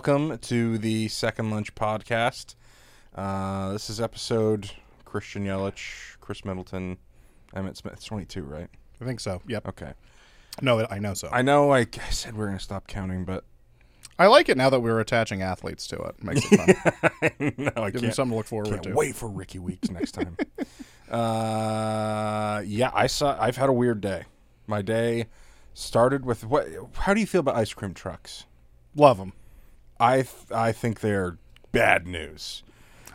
Hey there, and welcome to the Second Lunch Podcast. Uh, this is episode Christian Yelich, Khris Middleton, Emmitt Smith. It's 22, right? I think so. Yep. Okay. No, I know so. I, know I, I said we are going to stop counting, but I like it now that we're attaching athletes to it. Makes it fun. no, I Give them can't, something to look forward can't to. wait for Rickie Weeks next time. uh, yeah, I saw. I've had a weird day. My day started with what? How do you feel about ice cream trucks? Love them. I th- I think they're bad news.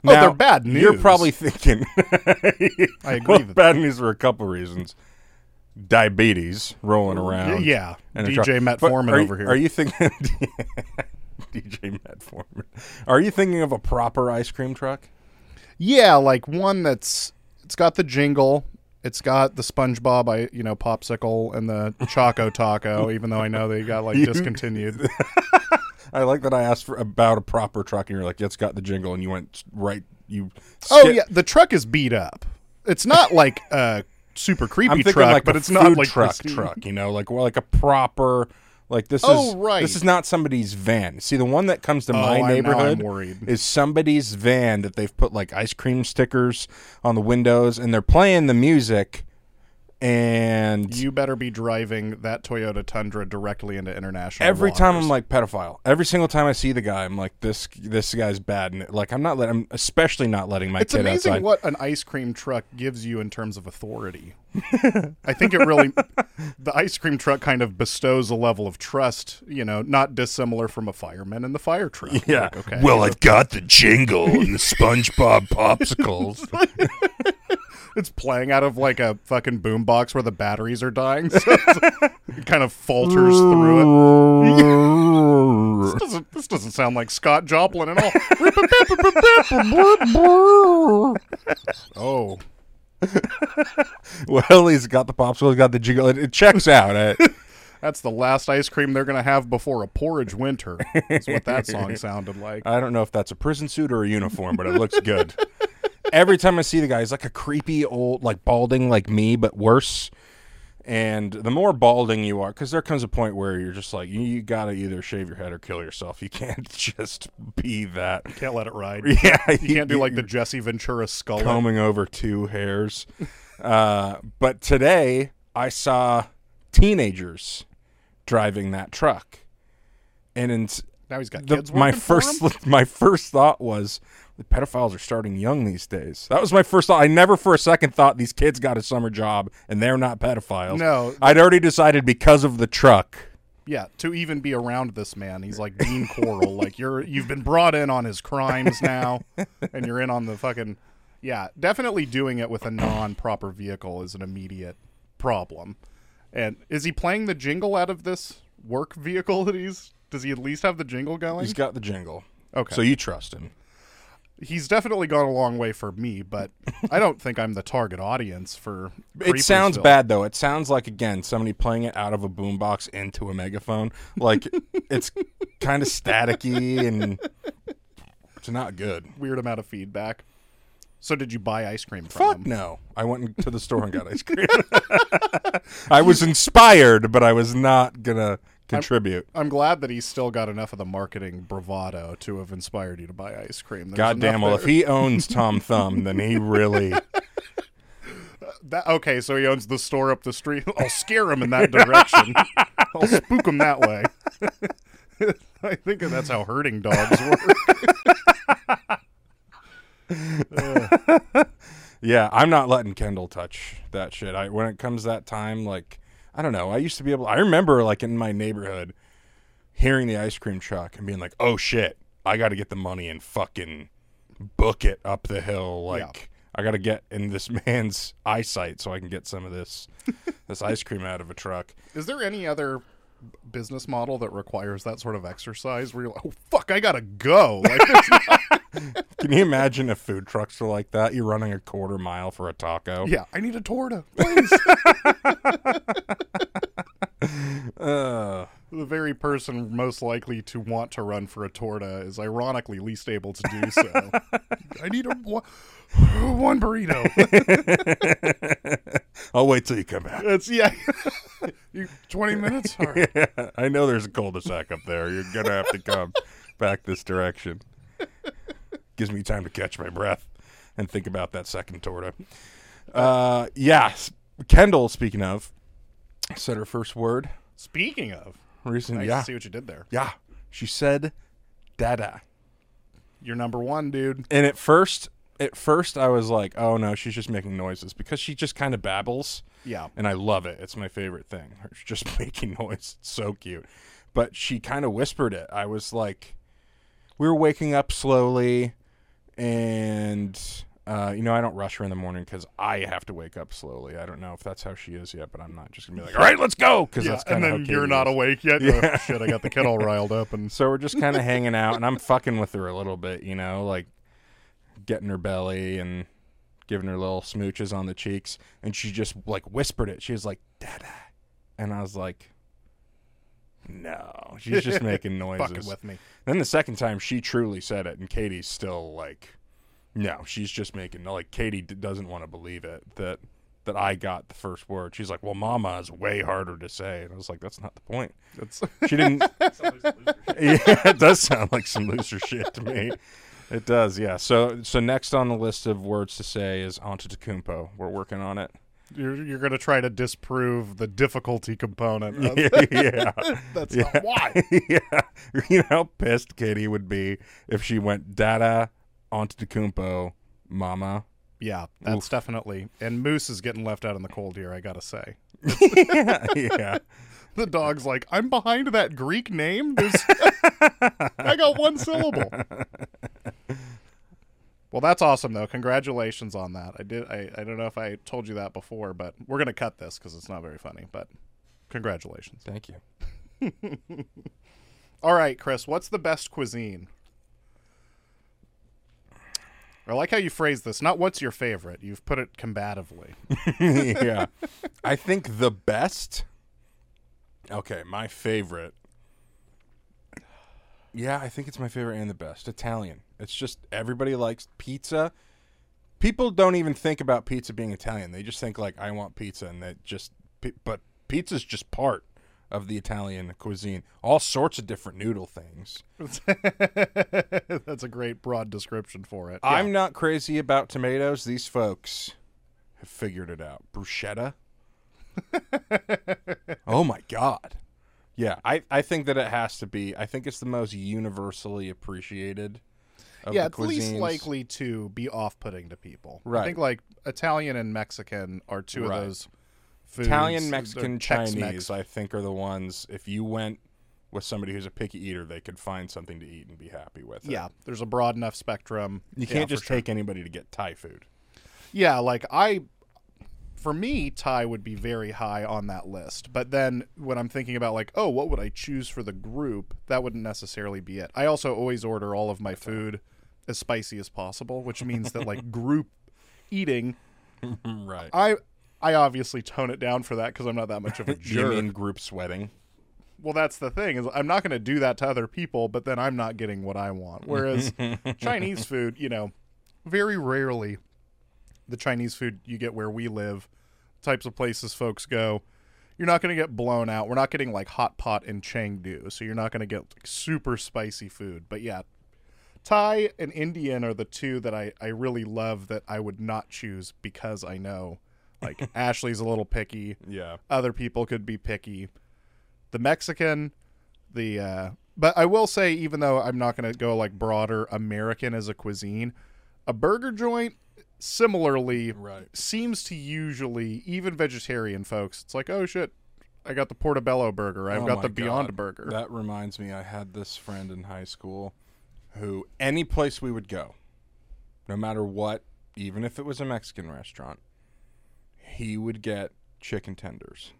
Oh, they're bad news. You're probably thinking. I agree well, bad news for a couple reasons. Diabetes rolling around. Yeah. DJ. Matt Foreman you- over here. Are you thinking DJ Matt Foreman? Are you thinking of a proper ice cream truck? Yeah, like one that's it's got the jingle. It's got the SpongeBob, I you know, popsicle and the Choco Taco. even though I know they got like discontinued. I like that I asked for about a proper truck, and you're like, "Yeah, it's got the jingle," and you went right. You oh skip- yeah, the truck is beat up. It's not like a super creepy I'm thinking truck, like but a it's food not like truck truck, you know, like well, like a proper like this Oh, is right. this is not somebody's van. See, the one that comes to Oh, my I'm- neighborhood is somebody's van that they've put like ice cream stickers on the windows and they're playing the music and You better be driving that Toyota Tundra directly into international. every time. I'm like pedophile. Every single time I see the guy, I'm like this this guy's bad and like I'm not letting I'm especially not letting my It's kid amazing outside. what an ice cream truck gives you in terms of authority. I think it really, the ice cream truck kind of bestows a level of trust, you know, not dissimilar from a fireman in the fire truck. yeah. Like, okay. Well, I've got the jingle and the SpongeBob popsicles. it's playing out of like a fucking boombox where the batteries are dying. So it kind of falters through it. This doesn't, this doesn't sound like Scott Joplin at all. oh. well, he's got the popsicle, he's got the jiggle. It, it checks out. eh? That's the last ice cream they're going to have before a porridge winter. That's what that song sounded like. I don't know if that's a prison suit or a uniform, but it looks good. Every time I see the guy, he's like a creepy old, like balding like me, but worse. And the more balding you are, because there comes a point where you're just like, you, you got to either shave your head or kill yourself. You can't just be that. You Can't let it ride. Yeah, You can't do like the Jesse Ventura skull. combing over two hairs. Uh, but today I saw teenagers driving that truck, and in, Now he's got the, kids my first my first thought was the pedophiles are starting young these days. That was my first thought. I never for a second thought these kids got a summer job and they're not pedophiles. No. I'd already decided because of the truck. Yeah, to even be around this man, he's like Dean Corll. like you're, you've been brought in on his crimes now, and you're in on the fucking. Yeah, definitely doing it with a non-proper vehicle is an immediate problem. And is he playing the jingle out of this work vehicle that he's? Does he at least have the jingle going? He's got the jingle. Okay. So you trust him. He's definitely gone a long way for me, but I don't think I'm the target audience for. It sounds bad though. It sounds like again somebody playing it out of a boombox into a megaphone. Like it's kind of staticky and it's not good. Weird amount of feedback. So did you buy ice cream from Fuck him? no. I went to the store and got ice cream. I was inspired, but I was not gonna contribute. I'm glad that he's still got enough of the marketing bravado to have inspired you to buy ice cream. There's God damn. enough Well, if he owns Tom Thumb, then he really. That, okay, so he owns the store up the street. I'll scare him in that direction. I'll spook him that way. I think that's how herding dogs work. Yeah, I'm not letting Kendall touch that shit. I when it comes that time, like I don't know. I used to be able. I remember like in my neighborhood, hearing the ice cream truck and being like, "Oh shit, I got to get the money and fucking book it up the hill." Like I got to get in this man's eyesight so I can get some of this this ice cream out of a truck. Is there any other business model that requires that sort of exercise where you're like, oh, fuck, I gotta go? Like, it's not- Can you imagine if food trucks were like that? You're running a quarter mile for a taco. yeah, I need a torta, please. Uh, the very person most likely to want to run for a torta is ironically least able to do so. I need a one, one burrito. I'll wait till you come back. It's yeah. you, Twenty minutes. Right. Yeah, I know there's a cul-de-sac up there. You're gonna have to come back this direction. Gives me time to catch my breath and think about that second torta. Uh, yeah, Kendall. Speaking of, said her first word Speaking of, recently. nice Yeah, see what you did there. yeah. She said, "Dada." You're number one, dude. And at first, at first, I was like, "Oh no, she's just making noises," because she just kind of babbles. Yeah. and I love it. It's my favorite thing. Her just making noise. It's so cute. But she kind of whispered it. I was like, we were waking up slowly, and uh, you know, I don't rush her in the morning because I have to wake up slowly. I don't know if that's how she is yet, but I'm not just gonna be like, all right, let's go, because Yeah, that's and kind of then you're not awake yet. Oh, shit, I got the kid all riled up, and So we're just kind of hanging out, and I'm fucking with her a little bit, you know, like getting her belly and giving her little smooches on the cheeks, and she just like whispered it. She was like, "Dada," and I was like, "No, she's just making noises." fucking with me. Then the second time, she truly said it, and Katie's still like, "No, she's just making." Like Katie d- doesn't want to believe it that that I got the first word. She's like, "Well, Mama is way harder to say," and I was like, "That's not the point." It's She didn't. yeah, it does sound like some looser shit to me. It does, yeah. So, so next on the list of words to say is Antetokounmpo. We're working on it. You're you're gonna try to disprove the difficulty component. Of, yeah, That's yeah. why. yeah. You know how pissed Katie would be if she went Data Dada Antetokounmpo, Mama. Yeah, that's definitely. And Moose is getting left out in the cold here. I gotta say. yeah, yeah. The dog's like, I'm behind that Greek name. I got one syllable. Well, that's awesome though. Congratulations on that. I did. I, I don't know if I told you that before, but we're gonna cut this because it's not very funny. But congratulations. Thank you. All right, Chris. What's the best cuisine? I like how you phrase this. Not what's your favorite. You've put it combatively. yeah. I think the best. Okay, my favorite. Yeah, I think it's my favorite and the best. Italian. It's just everybody likes pizza. People don't even think about pizza being Italian. They just think like I want pizza and that just but pizza's just part of the Italian cuisine. All sorts of different noodle things. That's a great broad description for it. I'm not crazy about tomatoes. These folks have figured it out. Bruschetta. oh my god. Yeah, I, I think that it has to be. I think it's the most universally appreciated. Of yeah, it's least likely to be off-putting to people. Right. I think like Italian and Mexican are two Right. of those foods. Italian, Mexican, Tex-Mex. Chinese. I think are the ones. If you went with somebody who's a picky eater, they could find something to eat and be happy with. It. Yeah, there's a broad enough spectrum. you can't for just sure. take anybody to get Thai food. Yeah, like I for me, Thai would be very high on that list. But then when I'm thinking about like, oh, what would I choose for the group? That wouldn't necessarily be it. I also always order all of my food as spicy as possible, which means that like group eating, right. I I obviously tone it down for that because I'm not that much of a You jerk. mean group sweating? well, that's the thing is I'm not going to do that to other people, but then I'm not getting what I want. Whereas Chinese food, you know, very rarely the Chinese food you get where we live, types of places folks go, you're not going to get blown out. We're not getting like hot pot in Chengdu, so you're not going to get like, super spicy food. But yeah, Thai and Indian are the two that I, I really love that I would not choose because I know like Ashley's a little picky Yeah. other people could be picky. The Mexican, the uh but I will say even though I'm not going to go like broader American as a cuisine, a burger joint similarly Right. seems to usually even vegetarian folks it's like oh shit I got the Portobello burger I've Oh got the Beyond burger That reminds me, I had this friend in high school who, any place we would go, no matter what, even if it was a Mexican restaurant, he would get chicken tenders.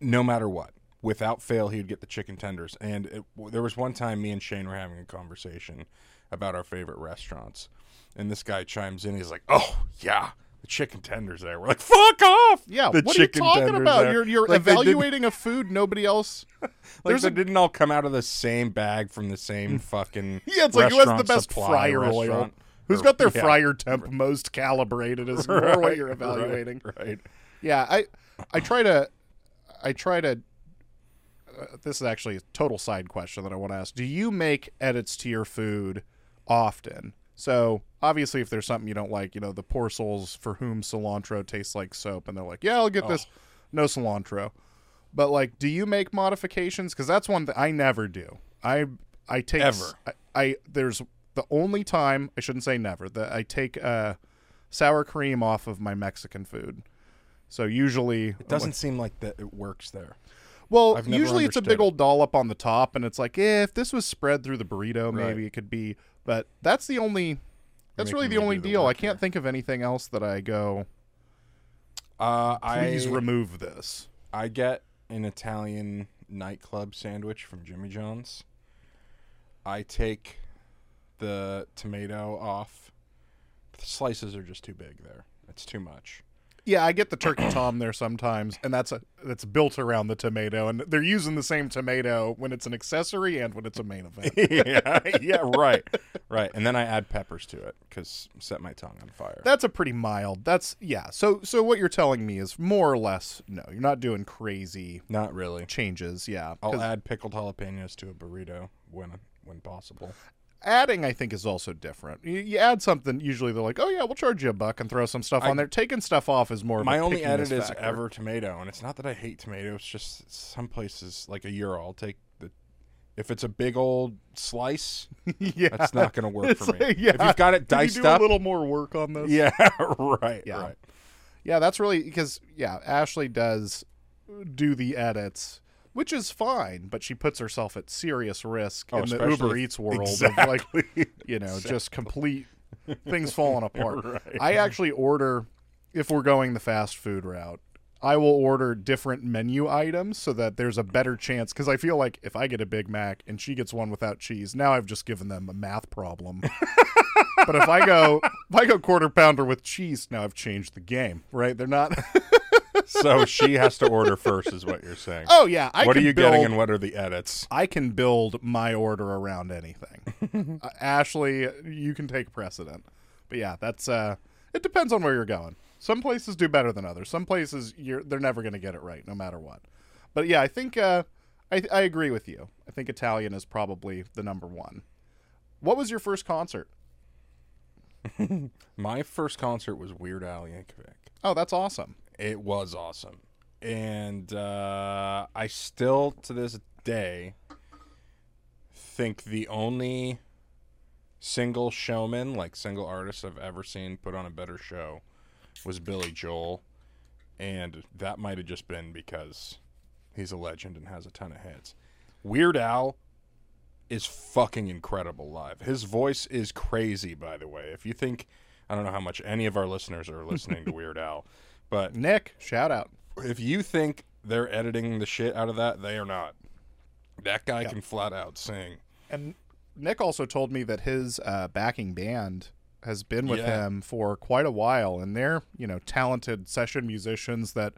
No matter what. Without fail, he would get the chicken tenders. And it, there was one time me and Shane were having a conversation about our favorite restaurants. And this guy chimes in. He's like, oh, yeah. the chicken tenders there. We're like, fuck off. Yeah, the what are you talking about? there. You're you're Like, evaluating a food nobody else. Like There's they a didn't all come out of the same bag from the same fucking. yeah, it's like who has the best fryer oil? Who's got their yeah. fryer temp most calibrated is more what you're evaluating. Right. right. Yeah, I I try to I try to uh, this is actually a total side question that I want to ask. Do you make edits to your food often? So, obviously if there's something you don't like, you know, the poor souls for whom cilantro tastes like soap and they're like, "Yeah, I'll get this no cilantro." But like, do you make modifications cuz that's one that I never do. I I take Ever. I, I there's the only time, I shouldn't say never, that I take uh sour cream off of my Mexican food. So usually It doesn't seem like that it works there. well, usually it's a big old dollop on the top, and it's like, eh, if this was spread through the burrito, maybe Right. it could be. But that's the only. That's really the only do the deal. I can't here. think of anything else that I go. Uh, Please I remove this. I get an Italian nightclub sandwich from Jimmy John's. I take the tomato off. The slices are just too big there. It's too much. Yeah, I get the turkey tom there sometimes, and that's a that's built around the tomato, and they're using the same tomato when it's an accessory and when it's a main event. yeah, yeah, right, right. And then I add peppers to it because set my tongue on fire. That's a pretty mild. That's yeah. So so what you're telling me is more or less no. You're not doing crazy Not really. changes. Yeah. I'll add pickled jalapenos to a burrito when when possible. Adding i think is also different you, you add something usually they're like oh yeah we'll charge you a buck and throw some stuff I- on there taking stuff off is more of My only edit is factor. ever tomato, and it's not that I hate tomato. It's just some places like a euro. I'll take the if it's a big old slice. yeah That's not going to work It's for me. like, yeah. If you've got it diced do up, a little more work on this yeah, right, Yeah. right. yeah that's really because yeah ashley does do the edits which is fine but she puts herself at serious risk Oh, in the uber eats world of Exactly. like you know just complete things falling apart Right. i actually order if we're going the fast food route I will order different menu items so that there's a better chance because I feel like if I get a Big Mac and she gets one without cheese, now I've just given them a math problem. but if I go if I go quarter pounder with cheese, now I've changed the game, right? They're not. So she has to order first, is what you're saying. oh yeah, I what are you build, getting, and what are the edits? I can build my order around anything. uh, Ashley, you can take precedent. But yeah, that's uh it depends on where you're going. Some places do better than others. Some places you're they're never going to get it right no matter what. But yeah, I think uh I I agree with you. I think Italian is probably the number 1. What was your first concert? My first concert was Weird Al Yankovic. Oh, that's awesome. It was awesome, and uh, I still to this day think the only single showman, like single artist I've ever seen put on a better show, was Billy Joel, and that might have just been because he's a legend and has a ton of hits. Weird Al is fucking incredible live. His voice is crazy, by the way. If you think, I don't know how much any of our listeners are listening to Weird Al, but Nick, shout out. if you think they're editing the shit out of that, they are not. That guy Yeah. can flat out sing. And Nick also told me that his uh, backing band has been with Yeah. him for quite a while, and they're you know talented session musicians that.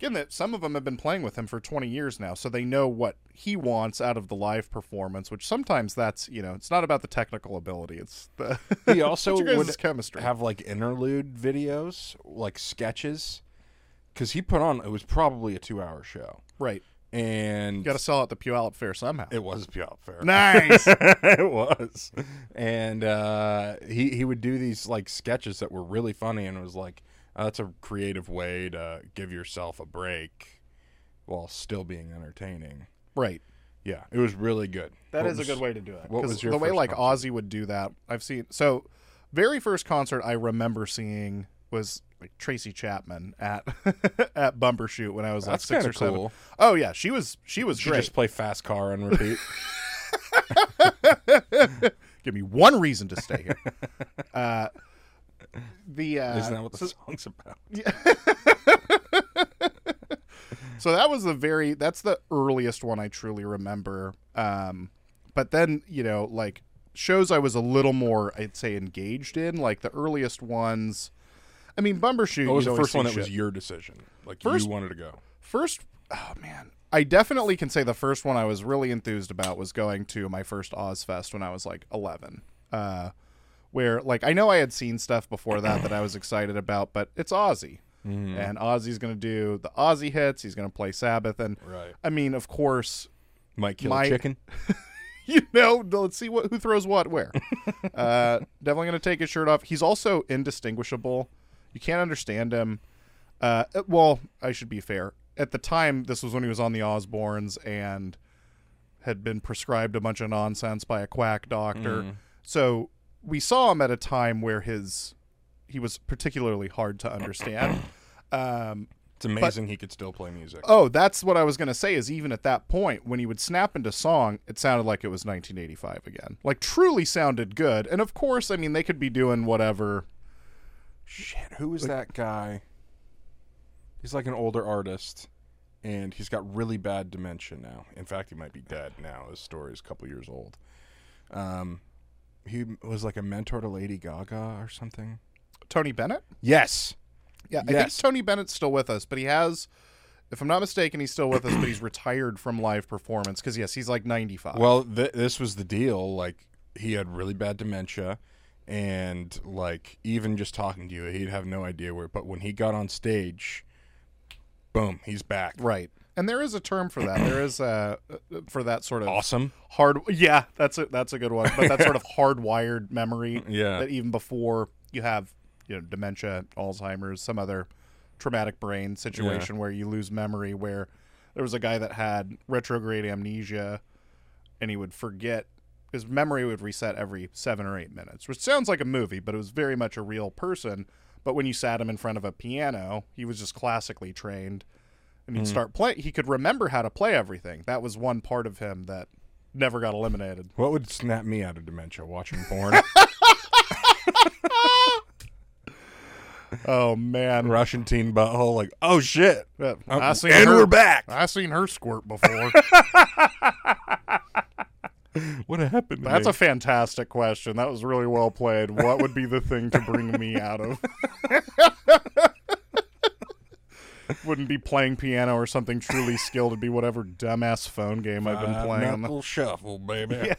Again, that some of them have been playing with him for 20 years now, so they know what he wants out of the live performance. Which sometimes that's you know it's not about the technical ability; it's the He also it's your guys' would chemistry. have like interlude videos, like sketches, because he put on it was probably a two-hour show, right, and you got to sell at the Puyallup Fair somehow. it was Puyallup Fair. nice. it was, and uh, he he would do these like sketches that were really funny, and it was like uh, that's a creative way to give yourself a break while still being entertaining. right. Yeah, it was really good. That What is a good way to do it. what was your the way like concert? Ozzy would do that? I've seen so very first concert I remember seeing was like Tracy Chapman at at Bumbershoot when I was like That's six kinda or seven. cool. Oh yeah, she was she was great. just play fast car on repeat? Give me one reason to stay here. uh, the uh, Isn't that what the so, song's about? so that was the very that's the earliest one I truly remember. Um, but then you know like shows I was a little more I'd say engaged in like the earliest ones. I mean, Bumbershoot. What was the first one that was your decision? Like First- you wanted to go. First, oh man, I definitely can say the first one I was really enthused about was going to my first Ozzfest when I was like 11. Uh, where like I know I had seen stuff before that that I was excited about, but it's Ozzy, Mm-hmm. and Ozzy's gonna do the Ozzy hits. He's gonna play Sabbath, and Right. I mean, of course, Might kill My- a chicken. you know, let's see what who throws what where. uh, definitely gonna take his shirt off. He's also indistinguishable. You can't understand him. Uh, well, I should be fair. At the time, this was when he was on the Osbournes and had been prescribed a bunch of nonsense by a quack doctor. So we saw him at a time where his he was particularly hard to understand. Um, It's amazing he could still play music. Oh, that's what I was going to say is even at that point when he would snap into song, it sounded like it was 1985 again. Like truly sounded good. And of course, I mean they could be doing whatever. Shit, who is that guy? He's like an older artist, and he's got really bad dementia now. In fact, he might be dead now. His story is a couple years old. Um, he was like a mentor to Lady Gaga or something. Tony Bennett? Yes. Yeah, I think Tony Bennett's still with us, but he has if I'm not mistaken, he's still with us, but he's retired from live performance cuz yes, he's like 95. Well, th- this was the deal. Like he had really bad dementia, and like even just talking to you, he'd have no idea where. But when he got on stage, boom, he's back. right. And there is a term for that. There is a uh, for that sort of Awesome. hard yeah that's a that's a good one but that sort of hardwired memory Yeah. that even before you have you know dementia alzheimer's some other traumatic brain situation where you lose memory where there was a guy that had retrograde amnesia and he would forget his memory would reset every seven or eight minutes which sounds like a movie but it was very much a real person but when you sat him in front of a piano he was just classically trained and he'd start play he could remember how to play everything that was one part of him that never got eliminated What would snap me out of dementia? Watching porn, oh man Russian teen butthole. Like, oh shit, Yeah, Um, I seen and her, we're back. I seen her squirt before. What happened? That's me? a fantastic question. That was really well played. What would be the thing to bring me out of? Wouldn't be playing piano or something truly skilled. It'd be whatever dumbass phone game I've been playing. knuckle shuffle, baby.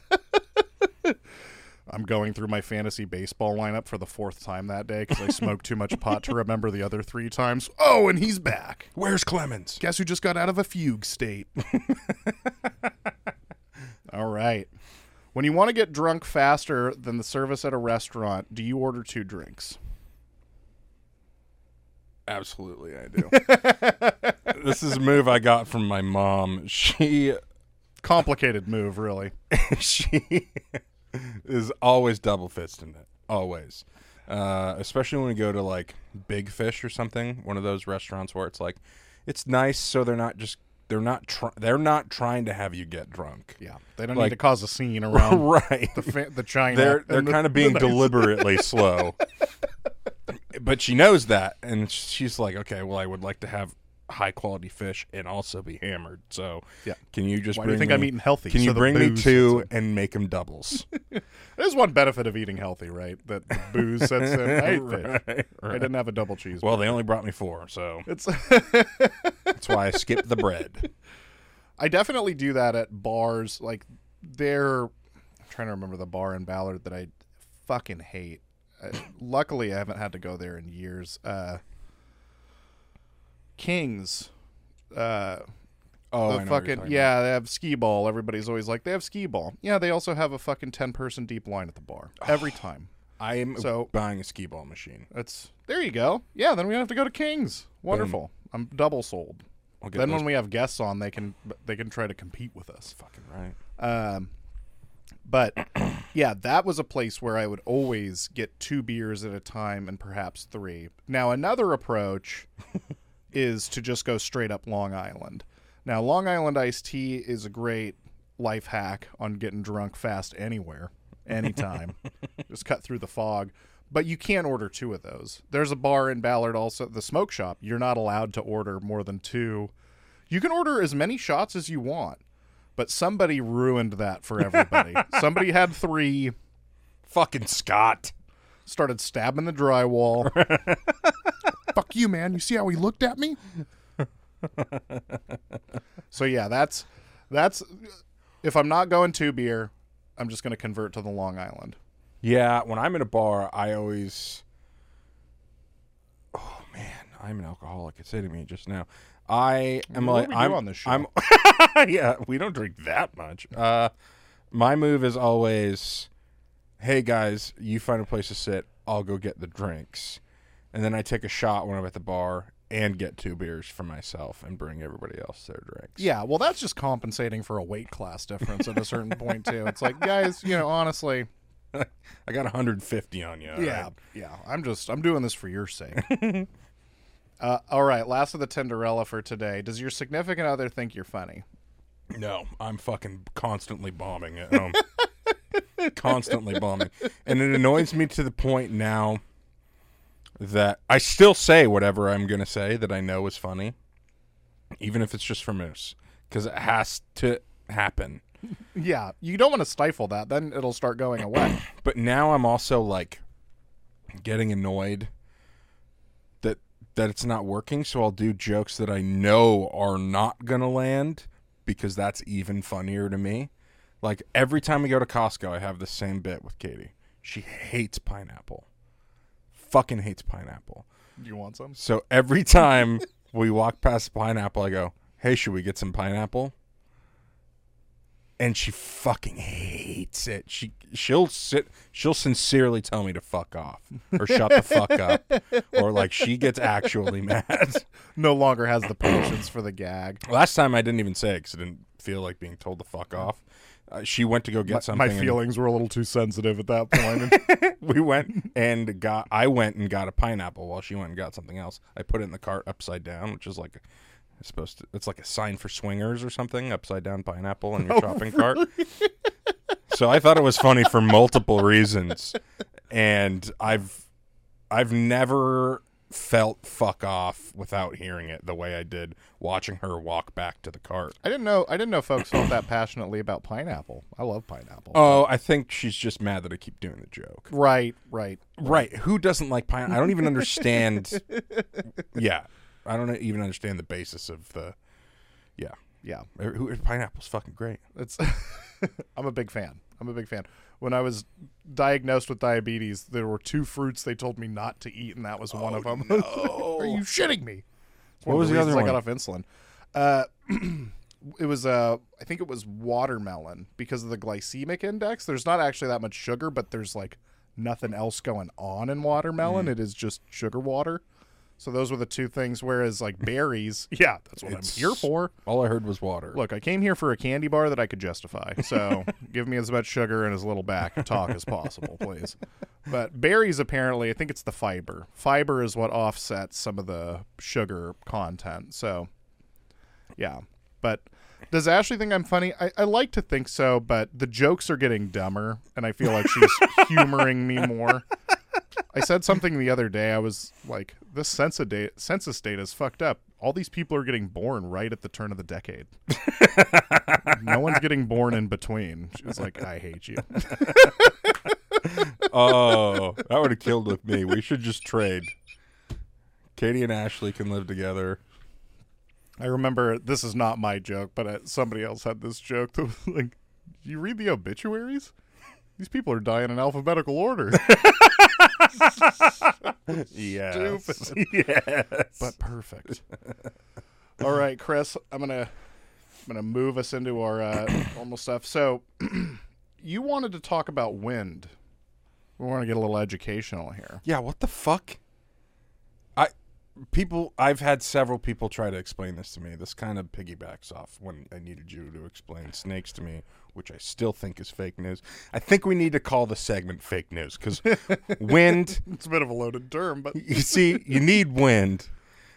I'm going through my fantasy baseball lineup for the fourth time that day because I smoked too much pot to remember the other three times. Oh, and he's back. Where's Clemens? Guess who just got out of a fugue state? All right. When you want to get drunk faster than the service at a restaurant, do you order two drinks? Absolutely, I do. this is a move I got from my mom. She Complicated move, really. she is always double fisting it. Always. Uh, especially when we go to like Big Fish or something, one of those restaurants where it's like, it's nice, so they're not just they're not try- they're not trying to have you get drunk. Yeah, they don't Like- need to cause a scene around right. the fa- the China. they're they're and the- kind of being the deliberately slow. But she knows that, and she's like, "Okay, well, I would like to have high quality fish and also be hammered. So, Yeah. can you just Why do you think I'm eating healthy? Can So you bring me two and make them doubles? There's one benefit of eating healthy, right? That the booze sets in. I fish. Right, I didn't have a double cheese. Well, they only brought me four, so it's that's why I skipped the bread. I definitely do that at bars. Like they're I'm trying to remember the bar in Ballard that I fucking hate. Uh, luckily, I haven't had to go there in years. Uh, Kings. Uh, Oh, the I know what you're fucking yeah, they have skee ball. Everybody's always like they have skee ball. Yeah, they also have a fucking ten person deep line at the bar every time. I am So- buying a skee ball machine. That's there you go. Yeah, then we don't have to go to Kings. Wonderful. I'm double sold. I'll Then when we have guests on, they can they can try to compete with us. fucking right. Um, but yeah, that was a place where I would always get two beers at a time and perhaps three. Now, another approach is to just go straight up Long Island. Now, Long Island iced tea is a great life hack on getting drunk fast anywhere, anytime. just cut through the fog. But you can't order two of those. There's a bar in Ballard, also the smoke shop. You're not allowed to order more than two. You can order as many shots as you want but somebody ruined that for everybody. somebody had three. Fucking Scott. started stabbing the drywall. Fuck you, man. You see how he looked at me? so yeah, that's that's if I'm not going to beer, I'm just going to convert to the Long Island. Yeah, when I'm in a bar, I always. Oh man, I'm an alcoholic. It's hitting me just now. I am What like I'm on this show? I'm yeah, we don't drink that much. Uh, my move is always, hey guys, you find a place to sit. I'll go get the drinks, and then I take a shot when I'm at the bar and get two beers for myself and bring everybody else their drinks. Yeah, well, that's just compensating for a weight class difference at a certain point too. It's like, guys, you know, honestly, I got 150 on you. yeah, right? yeah. I'm just I'm doing this for your sake. Uh, all right, last of the Tinderella for today. Does your significant other think you're funny? No, I'm fucking constantly bombing at home. constantly bombing. And it annoys me to the point now that I still say whatever I'm going to say that I know is funny, even if it's just for Moose, because it has to happen. Yeah, you don't want to stifle that. Then it'll start going away. But now I'm also like getting annoyed that it's not working, so I'll do jokes that I know are not to land because that's even funnier to me. Like every time we go to Costco, I have the same bit with Katie. She hates pineapple. Fucking hates pineapple. Do you want some? So every time we walk past pineapple, I go, "Hey, should we get some pineapple?" And she fucking hates it. She she'll sit she'll sincerely tell me to fuck off or shut the fuck up or like she gets actually mad. No longer has the patience for the gag. Last time I didn't even say it because I didn't feel like being told to fuck off. Uh, she went to go get something. My and- feelings were a little too sensitive at that point. we went and got I went and got a pineapple while she went and got something else. I put it in the cart upside down, which is like it's supposed to it's like a sign for swingers or something, upside down pineapple in your oh, shopping cart. So I thought it was funny for multiple reasons. And I've I've never felt fuck off without hearing it the way I did watching her walk back to the cart. I didn't know. I didn't know folks felt that passionately about pineapple. I love pineapple. Oh, I think she's just mad that I keep doing the joke. right, right. Right. Who doesn't like pineapple? I don't even understand. yeah, I don't even understand the basis of the. Yeah, Yeah, pineapple's fucking great. it's. I'm a big fan. I'm a big fan. When I was diagnosed with diabetes, there were two fruits they told me not to eat, and that was one of them. Are you shitting me? It's What was the reasons other one? I got off insulin. Uh, it was uh, I think it was watermelon because of the glycemic index. There's not actually that much sugar, but there's like nothing else going on in watermelon. Mm. It is just sugar water. So those were the two things. Whereas like berries, yeah, that's what It's- I'm here for. All I heard was water. Look, I came here for a candy bar that I could justify. So give me as much sugar and as little back talk as possible, please. But berries, apparently, I think it's the fiber. Fiber is what offsets some of the sugar content. So, yeah. But does Ashley think I'm funny? I, I like to think so, but the jokes are getting dumber, and I feel like she's humoring me more. I said something the other day. I was like, "This census data, census data is fucked up. All these people are getting born right at the turn of the decade. no one's getting born in between." She was like, "I hate you." oh, that would have killed with me. We should just trade. Katie and Ashley can live together. I remember this is not my joke, but uh, somebody else had this joke. That was like, "You read the obituaries? These people are dying in alphabetical order." Yes. Stupid. yes. but perfect. All right, Chris, I'm gonna I'm gonna move us into our uh, normal stuff. So, you wanted to talk about wind. We want to get a little educational here. Yeah, what the fuck? I people I've had several people try to explain this to me. This kind of piggybacks off when I needed you to explain snakes to me, which I still think is fake news. I think we need to call the segment fake news cuz wind, It's a bit of a loaded term, but you see, you need wind.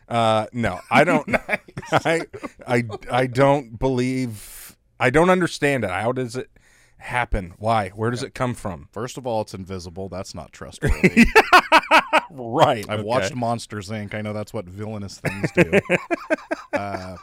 Uh no, I don't I I I don't believe I don't understand it. How does it happen? Why? Where does it come from? first of all, it's invisible. That's not trustworthy. Right. I've okay. watched Monsters Inc. I know that's what villainous things do. uh,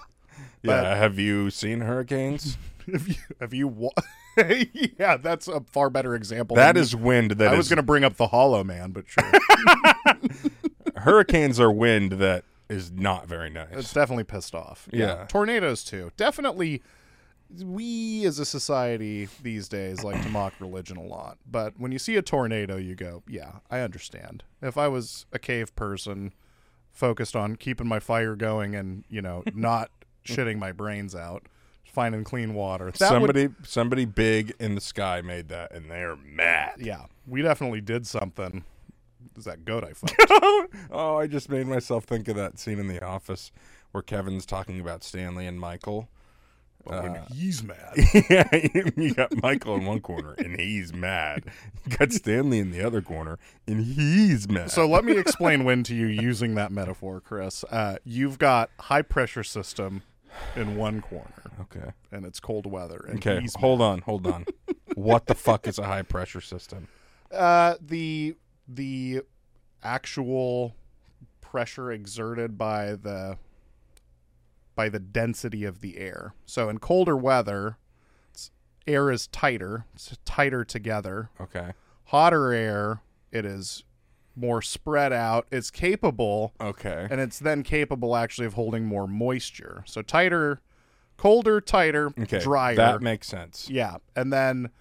Yeah, have you seen hurricanes? If you, if you, wa- yeah, that's a far better example. That is wind that I is- was going to bring up the Hollow Man, but sure, hurricanes are wind that is not very nice. it's nice. definitely pissed off. Yeah. tornadoes too. Definitely, we as a society these days like to mock religion a lot. But when you see a tornado, you go, "Yeah, I understand." If I was a cave person focused on keeping my fire going and you know not shitting my brains out, finding clean water, that would somebody somebody big in the sky made that and they're mad. Yeah, we definitely did something. Is that goat I fucked? oh, I just made myself think of that scene in The Office where Kevin's talking about Stanley and Michael. But when Uh, he's mad. yeah, you got Michael in one corner and he's mad. You got Stanley in the other corner and he's mad. So let me explain when to you using that metaphor, Chris. Uh, you've got high pressure system in one corner, okay, and it's cold weather. Okay, hold on, hold on. what the fuck is a high pressure system? Uh, the the actual pressure exerted by the by the density of the air. So in colder weather, it's, air is tighter, it's tighter together. Okay, Hotter air, it is more spread out. It's capable, okay, and it's then capable actually of holding more moisture. So tighter, colder, tighter, okay. drier. That makes sense. Yeah, and then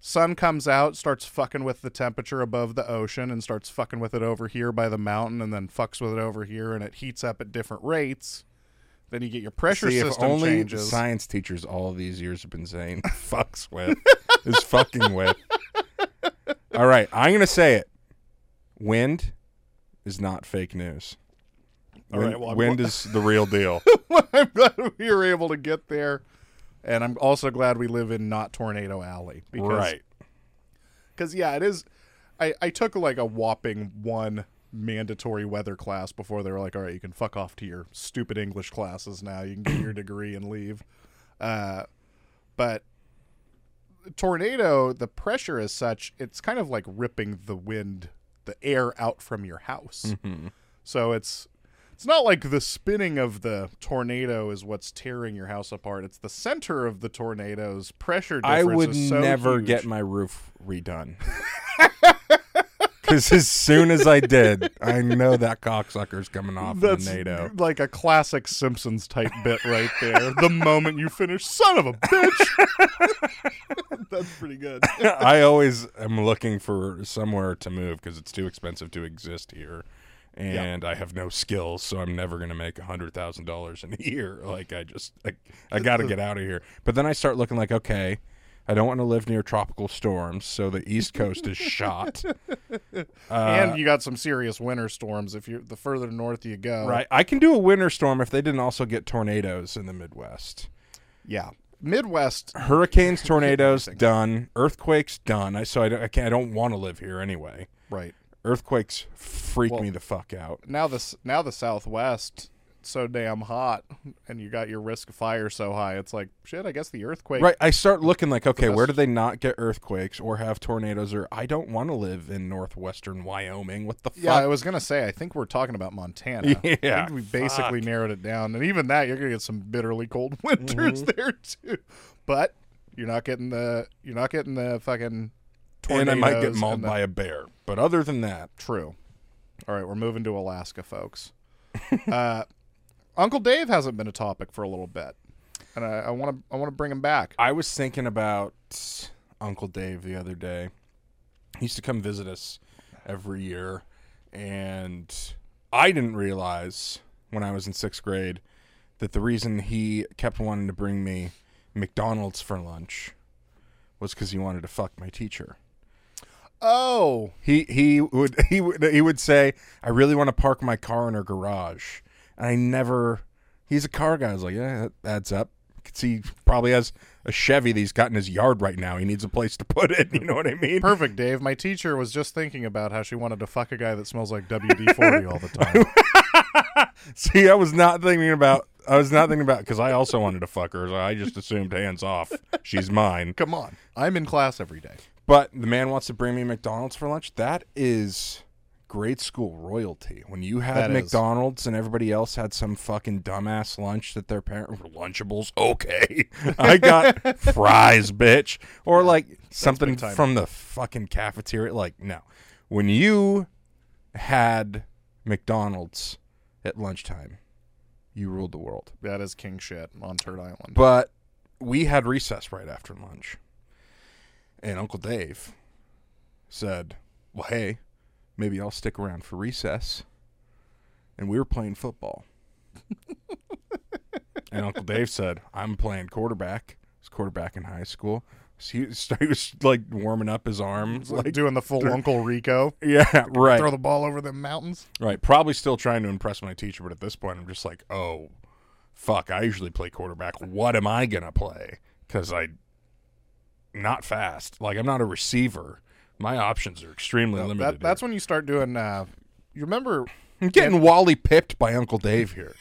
sun comes out, starts fucking with the temperature above the ocean, and starts fucking with it over here by the mountain, and then fucks with it over here, and it heats up at different rates. Then you get your pressure See, if system only changes. science teachers all these years have been saying "fucks with" is fucking with. All right, I'm gonna say it. Wind is not fake news. All Wind, right, well, wind is the real deal. I'm glad we were able to get there, and I'm also glad we live in not Tornado Alley. Because, right. Because yeah, it is. I I took like a whopping one mandatory weather class before they were like, all right, you can fuck off to your stupid English classes now. You can get your degree and leave. Uh, but tornado, the pressure is such, it's kind of like ripping the wind, the air out from your house. Mhm. So it's it's not like the spinning of the tornado is what's tearing your house apart. It's the center of the tornado's pressure I difference would so never huge. get my roof redone. Because as soon as I did, I know that cocksucker's coming off That's the NATO. like a classic Simpsons type bit right there. the moment you finish, son of a bitch. That's pretty good. I always am looking for somewhere to move because it's too expensive to exist here, and I have no skills, so I'm never gonna make a hundred thousand dollars in a year. Like I just, I, I got to get out of here. But then I start looking like, okay, I don't want to live near tropical storms, so the East Coast is shot. Uh, and you got some serious winter storms if you're the further north you go. right, I can do a winter storm if they didn't also get tornadoes in the Midwest. Yeah. Midwest Hurricanes, tornadoes, done. Earthquakes, done. I so I don't, I, can't, I don't want to live here anyway. right. Earthquakes freak Well- me the fuck out. Now this now the southwest so damn hot and you got your risk of fire so high. It's like shit, I guess the earthquake Right, I start looking like, okay, where do they not get earthquakes or have tornadoes? Or I don't want to live in northwestern Wyoming. What the Yeah, I was gonna say. I think we're talking about Montana. Yeah, I think we basically fuck. narrowed it down, and even that you're gonna get some bitterly cold winters Mm-hmm. there too. But you're not getting the you're not getting the fucking. Tornadoes and I might get mauled the- by a bear. But other than that, True. All right, we're moving to Alaska, folks. uh, Uncle Dave hasn't been a topic for a little bit, and I want to I want to bring him back. I was thinking about Uncle Dave the other day. He used to come visit us every year, and I didn't realize when I was in sixth grade that the reason he kept wanting to bring me McDonald's for lunch was because he wanted to fuck my teacher. Oh, He he would he would he would say, "I really want to park my car in her garage," and I never. He's a car guy. I was like, "Yeah, that adds up." See probably has a Chevy that he's got in his yard right now. He needs a place to put it. You know what I mean? perfect, Dave. My teacher was just thinking about how she wanted to fuck a guy that smells like WD forty all the time. See, I was not thinking about. I was not thinking about because I also wanted to fuck her. So I just assumed hands off. She's mine. Come on, I'm in class every day. But the man wants to bring me McDonald's for lunch. That is grade school royalty when you had That is. McDonald's and everybody else had some fucking dumbass lunch that their parent Lunchables. Okay, I got fries, bitch, or like something big time. from the fucking cafeteria. Like no, when you had McDonald's at lunchtime, you ruled the world. That is king shit on Turd Island. But we had recess right after lunch. And Uncle Dave said, Well, hey, maybe I'll stick around for recess. And we were playing football. and Uncle Dave said, I'm playing quarterback. Was quarterback in high school. So he, was, he was like warming up his arms. like Like, doing the full Uncle Rico. yeah, right. Throw the ball over the mountains. Right. Probably still trying to impress my teacher, but at this point, I'm just like, oh, fuck. I usually play quarterback. What am I gonna play? Because I, not fast. Like I'm not a receiver. My options are extremely limited. That, that's when you start doing. Uh, you remember? I'm getting Wally pipped by Uncle Dave here.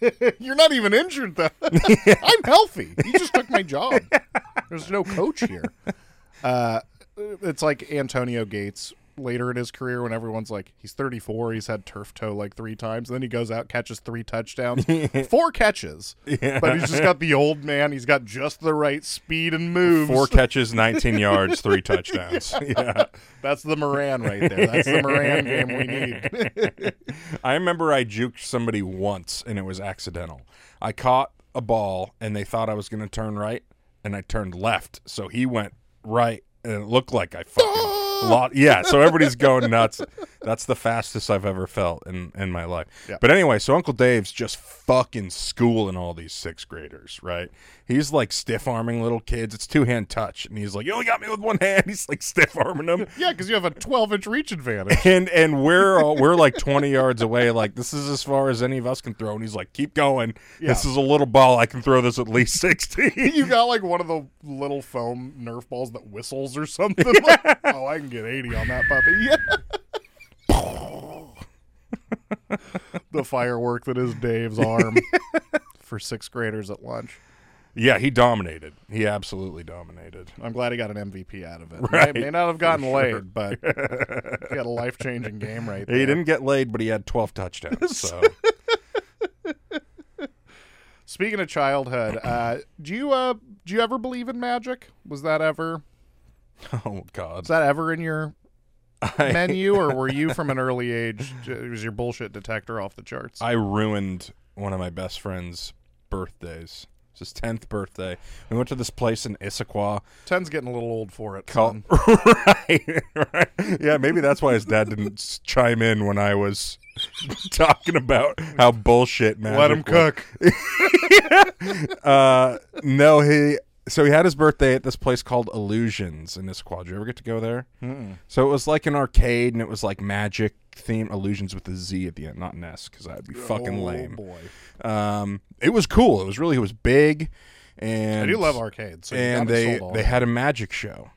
You're not even injured though. I'm healthy. You just took my job. There's no coach here. Uh, it's like Antonio Gates later in his career when everyone's like he's 34 he's had turf toe like three times and then he goes out catches three touchdowns four catches but he's just got the old man he's got just the right speed and moves Four catches, 19 yards, three touchdowns. Yeah. that's the moran right there that's the moran game we need I remember I juked somebody once and it was accidental. I caught a ball and they thought I was going to turn right and I turned left. So he went right and it looked like I fucking lot. Yeah, so everybody's going nuts. That's the fastest I've ever felt in in my life. Yeah. But anyway, so Uncle Dave's just fucking schooling all these sixth graders, right? He's like stiff arming little kids. It's two hand touch, and he's like, "You only got me with one hand." He's like stiff arming them yeah because you have a 12 inch reach advantage and and we're all, we're like 20 yards away like this is as far as any of us can throw and he's like keep going this is a little ball i can throw this at least 60 you got like one of the little foam Nerf balls that whistles or something. Like, oh, I can get 80 on that puppy. The firework that is Dave's arm for sixth graders at lunch. yeah he dominated he absolutely dominated I'm glad he got an MVP out of it. Right, May, may not have gotten sure. laid, but he had a life changing game right there. he didn't get laid but he had 12 touchdowns so Speaking of childhood, uh, do you uh, do you ever believe in magic? Was that ever oh god was that ever in your I, menu, or were you from an early age? It was your bullshit detector off the charts. I ruined one of my best friend's birthdays it's his 10th birthday we went to this place in issaquah Ten's getting a little old for it. son. right, right. Yeah, maybe that's why his dad didn't chime in when I was talking about how bullshit magic. Let him was. cook. Uh, no, he. So he had his birthday at this place called Illusions in Issaquah. Did you ever get to go there? So it was like an arcade, and it was like magic theme illusions with a Z at the end, not an S, because that'd be fucking oh, lame. boy, Um, it was cool. It was really, it was big, and I do love arcades. So and they they had a magic show,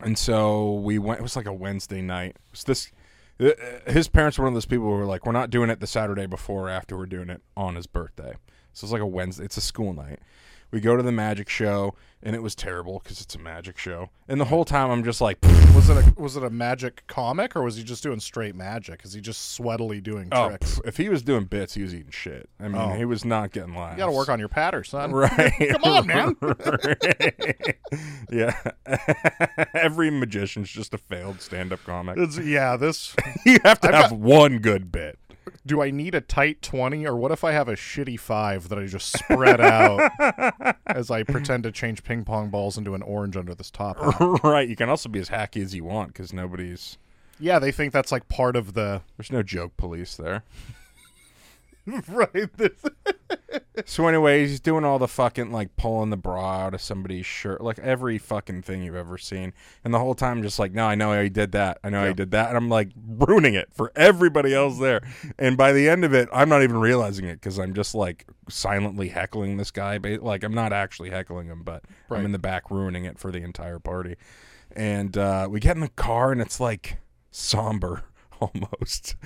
and so we went. It was like a Wednesday night. It was this. uh, His parents were one of those people who were like, "We're not doing it the Saturday before or after. We're doing it on his birthday." So it's like a Wednesday. It's a school night. We go to the magic show, and it was terrible because it's a magic show. And the whole time, I'm just like, Was it a was it a magic comic or was he just doing straight magic? Is he just sweatily doing "Oh, tricks? pff, if he was doing bits, he was eating shit." I mean, Oh. he was not getting laughs. You got to work on your patter, son. Right. Come on, man. yeah. Every magician's just a failed stand up comic. It's, yeah, this. you have to I've have one good bit. Do I need a tight twenty, or what if I have a shitty five that I just spread out as I pretend to change ping pong balls into an orange under this top? hat? right. You can also be as hacky as you want because nobody's. Yeah, they think that's like part of the There's no joke police there. right. This, So anyway, he's doing all the fucking like pulling the bra out of somebody's shirt, like every fucking thing you've ever seen. And the whole time, I'm just like, no, I know how he did that. I know how he did that, and I'm like ruining it for everybody else there. And by the end of it, I'm not even realizing it because I'm just like silently heckling this guy. Like I'm not actually heckling him, but Right. I'm in the back ruining it for the entire party. And uh, we get in the car, and it's like somber almost.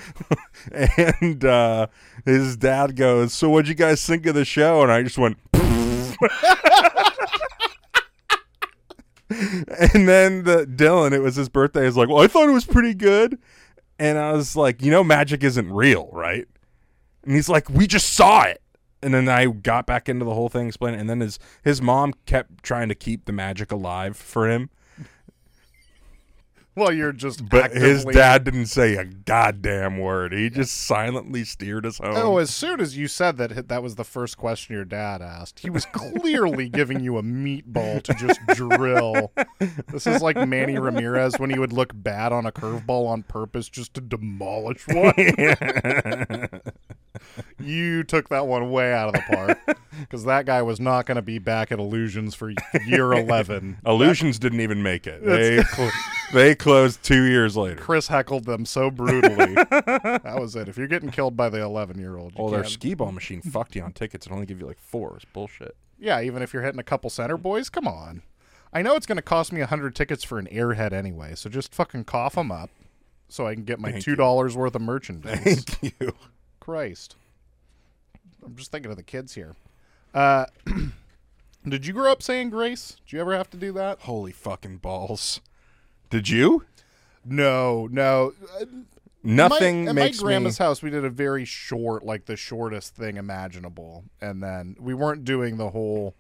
and uh, his dad goes, "So what'd you guys think of the show?" And I just went. and then the Dylan, it was his birthday. Is like, well, I thought it was pretty good. And I was like, you know, magic isn't real, right? And he's like, we just saw it. And then I got back into the whole thing, explaining. And then his his mom kept trying to keep the magic alive for him, Well, you're just. but his dad didn't say a goddamn word. He just silently steered us home. Oh, as soon as you said that, that was the first question your dad asked. He was clearly giving you a meatball to just drill. This is like Manny Ramirez when he would look bad on a curveball on purpose just to demolish one. you took that one way out of the park because that guy was not going to be back at Illusions for year 11. Illusions didn't even make it. They cl- they closed two years later. Chris heckled them so brutally. that was it. If you're getting killed by the 11 year old, Well, their skee ball machine fucked you on tickets and only give you like four. It's bullshit. Yeah, even if you're hitting a couple center boys, come on. I know it's going to cost me a hundred tickets for an airhead anyway, so just fucking cough them up, so I can get my Thank two dollars worth of merchandise. Thank you. Christ, I'm just thinking of the kids here. Uh, did you grow up saying grace? Did you ever have to do that? Holy fucking balls! Did you? No, no. Uh, Nothing my, at makes my grandma's me. house. We did a very short, like the shortest thing imaginable, and then we weren't doing the whole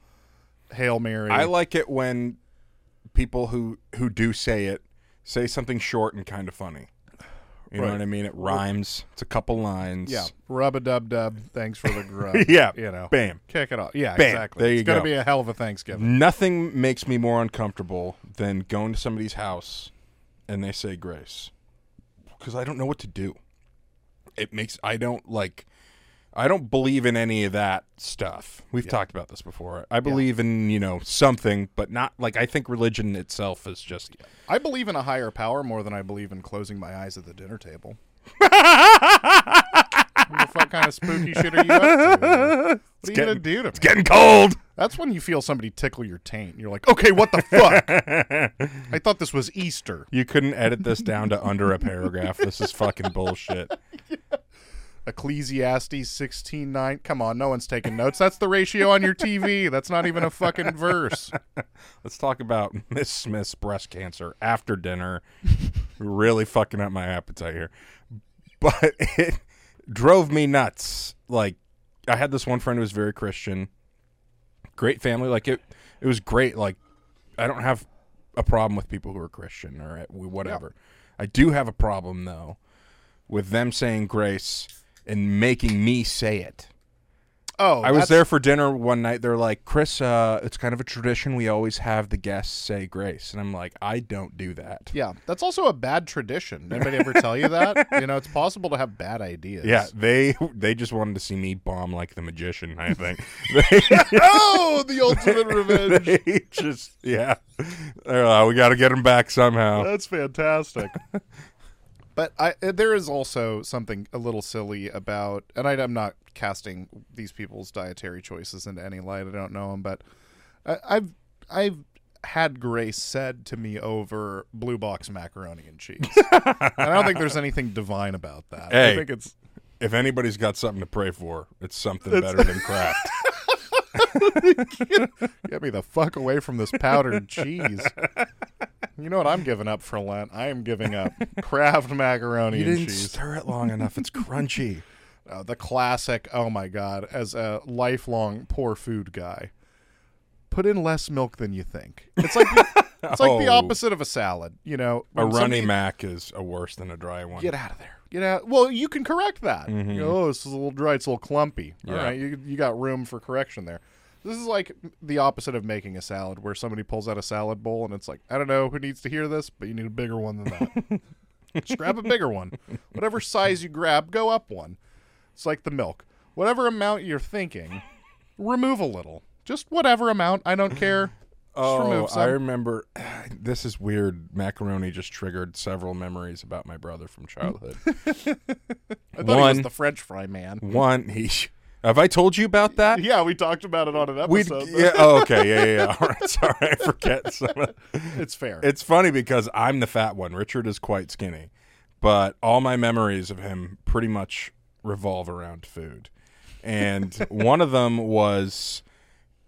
hail mary. I like it when people who who do say it say something short and kind of funny. You know what I mean? It rhymes. It's a couple lines. yeah, rub a dub dub. Thanks for the grub. Yeah. you know, Bam. kick it off. Yeah, Bam. exactly. There you it's gonna be a hell of a Thanksgiving. Nothing makes me more uncomfortable than going to somebody's house and they say grace because I don't know what to do. It makes I don't like I don't believe in any of that stuff. We've talked about this before. I believe in, you know, something, but not like I think religion itself is just I believe in a higher power more than I believe in closing my eyes at the dinner table. what kind of spooky shit are you up to? man? What are you gonna do to me? getting cold. That's when you feel somebody tickle your taint. You're like, okay, what the fuck? I thought this was Easter. You couldn't edit this down to under a paragraph. This is fucking bullshit. Ecclesiastes 16:9. Come on, no one's taking notes. That's the ratio on your TV. That's not even a fucking verse. Let's talk about Miss Smith's breast cancer after dinner. really fucking up my appetite here. But it drove me nuts. Like I had this one friend who was very Christian. Great family. Like it it was great. Like I don't have a problem with people who are Christian or whatever. I do have a problem though with them saying grace and making me say it. Oh, I was that's- there for dinner one night. They're like, Chris, uh, it's kind of a tradition. We always have the guests say grace. And I'm like, I don't do that. Yeah, that's also a bad tradition. Anybody ever tell you that? You know, it's possible to have bad ideas. Yeah, they they just wanted to see me bomb like the magician, I think. they, oh, the ultimate revenge. they just, yeah. They're like, we got to get him back somehow. That's fantastic. But I, uh, there is also something a little silly about, and I, I'm not casting these people's dietary choices into any light. I don't know them, but I, I've I've had grace said to me over blue box macaroni and cheese. and I don't think there's anything divine about that. I think it's If anybody's got something to pray for, it's something better than Kraft. get me the fuck away from this powdered cheese. You know what I'm giving up for Lent? I am giving up Kraft macaroni You and didn't cheese. stir it long enough. It's crunchy. Uh, the classic. Oh my god! As a lifelong poor food guy, put in less milk than you think. It's like the, it's like the Oh. opposite of a salad. You know, A when runny somebody- mac is a worse than a dry one. Get out of there. Get out. Well, you can correct that. You mm-hmm. know, oh, this is a little dry. It's a little clumpy. All Yeah. right, you you got room for correction there. This is like the opposite of making a salad, where somebody pulls out a salad bowl and it's like, I don't know who needs to hear this, but you need a bigger one than that. Just grab a bigger one. Whatever size you grab, go up one. It's like the milk. Whatever amount you're thinking, remove a little. Just whatever amount. I don't care. Oh. I remember. This is weird. Macaroni just triggered several memories about my brother from childhood. I thought he was one- the French fry man. One, he. Have I told you about that? Yeah, we talked about it on an We. episode. Yeah. Oh, okay. Yeah. Yeah. yeah. All right. Sorry, I forget. Some of, It's fair. it's funny because I'm the fat one. Richard is quite skinny, but all my memories of him pretty much revolve around food, and one of them was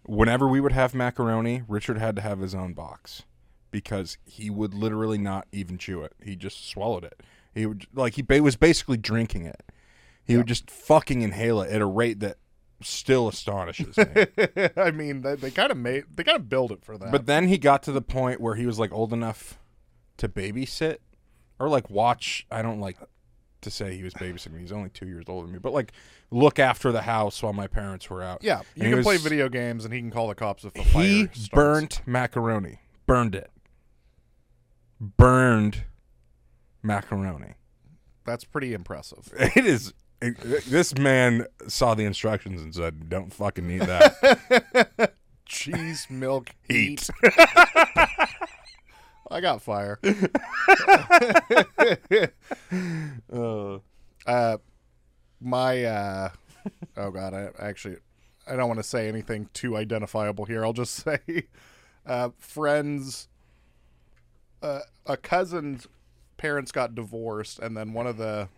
whenever we would have macaroni, Richard had to have his own box because he would literally not even chew it. He just swallowed it. He would like he ba- was basically drinking it. He would just fucking inhale it at a rate that still astonishes me. I mean, they, they kind of made they kind of build it for that. but then he got to the point where he was like old enough to babysit or like watch. I don't like to say he was babysitting. me. He's only two years older than me, but like look after the house while my parents were out. yeah, you And can play video games, and he can call the cops if a fire He starts. burnt macaroni. Burned it. Burned macaroni. That's pretty impressive. It is. it- this man saw the instructions and said, "Don't fucking eat that." Cheese, milk, Heat. I got fire. Uh, Uh, my uh, oh god, I actually I don't want to say anything too identifiable here. I'll just say, uh, friends, uh, a cousin's parents got divorced, and then one of the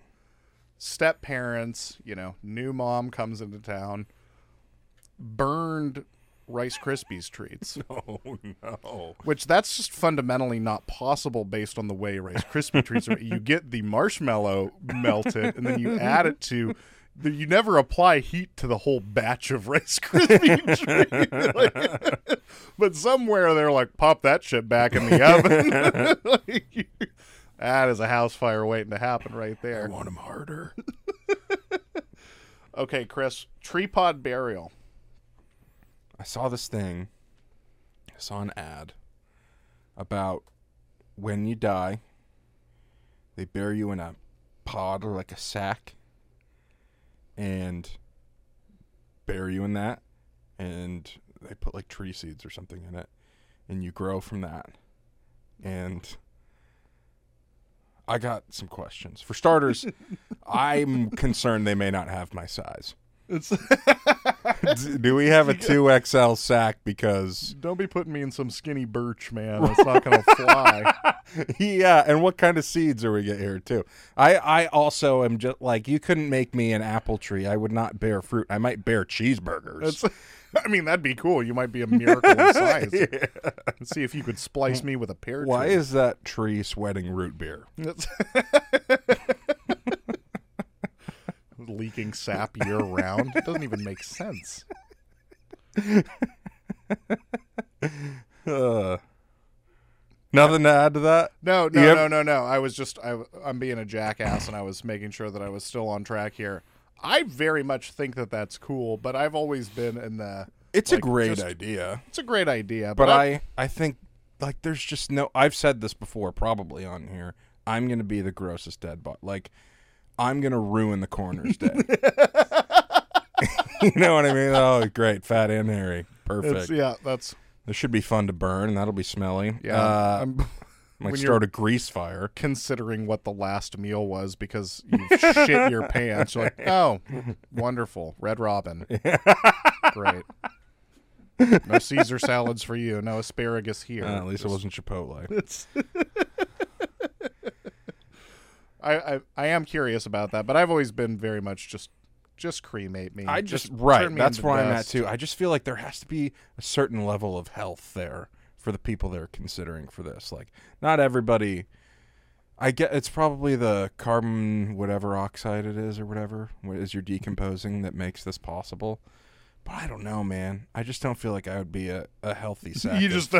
step parents, you know, new mom comes into town, burned Rice Krispies treats. oh no! Which that's just fundamentally not possible based on the way Rice Krispie treats are. You get the marshmallow melted, and then you add it to. The, you never apply heat to the whole batch of Rice Krispie treats. Like, but somewhere they're like, pop that shit back in the oven. Like, that is a house fire waiting to happen right there. I want him harder. Okay, Chris, tree pod burial. I saw this thing. I saw an ad about when you die, they bury you in a pod or like a sack and bury you in that and they put like tree seeds or something in it and you grow from that. And I got some questions. For starters, I'm concerned they may not have my size. It's Do we have a 2XL sack because don't be putting me in some skinny birch, man. That's not gonna fly. yeah, and what kind of seeds are we get here too? I I also am just like you couldn't make me an apple tree. I would not bear fruit. I might bear cheeseburgers. I mean, that'd be cool. You might be a miracle in size. Let's see if you could splice me with a pear tree. Why tree. is that tree sweating root beer? Leaking sap year round? It doesn't even make sense. Uh, nothing to add to that. No, no, Yep. no, no, no. I was just I, I'm being a jackass, and I was making sure that I was still on track here. I very much think that that's cool, but I've always been in the. It's like, a great just- idea, It's a great idea, but but, I I think like there's just no. I've said this before, probably on here. I'm gonna be the grossest dead bot. Like I'm gonna ruin the coroner's day. you know what I mean? Oh, great, fat and hairy, perfect. it's, yeah, that's This should be fun to burn, and that'll be smelly. yeah. uh, I'm might start a grease fire. considering what the last meal was because you shit your pants. You're like, oh, wonderful, Red Robin, great. No Caesar salads for you. No asparagus here. Uh, at least it wasn't Chipotle. It's I, I I am curious about that, but I've always been very much just just cremate me. I just, turn right. That's where I'm at too. I just feel like there has to be a certain level of health there for the people they're considering for this. Like, not everybody. I get it's probably the carbon whatever oxide it is or whatever what is you're decomposing that makes this possible. But I don't know, man. I just don't feel like I would be a, a healthy sack. You just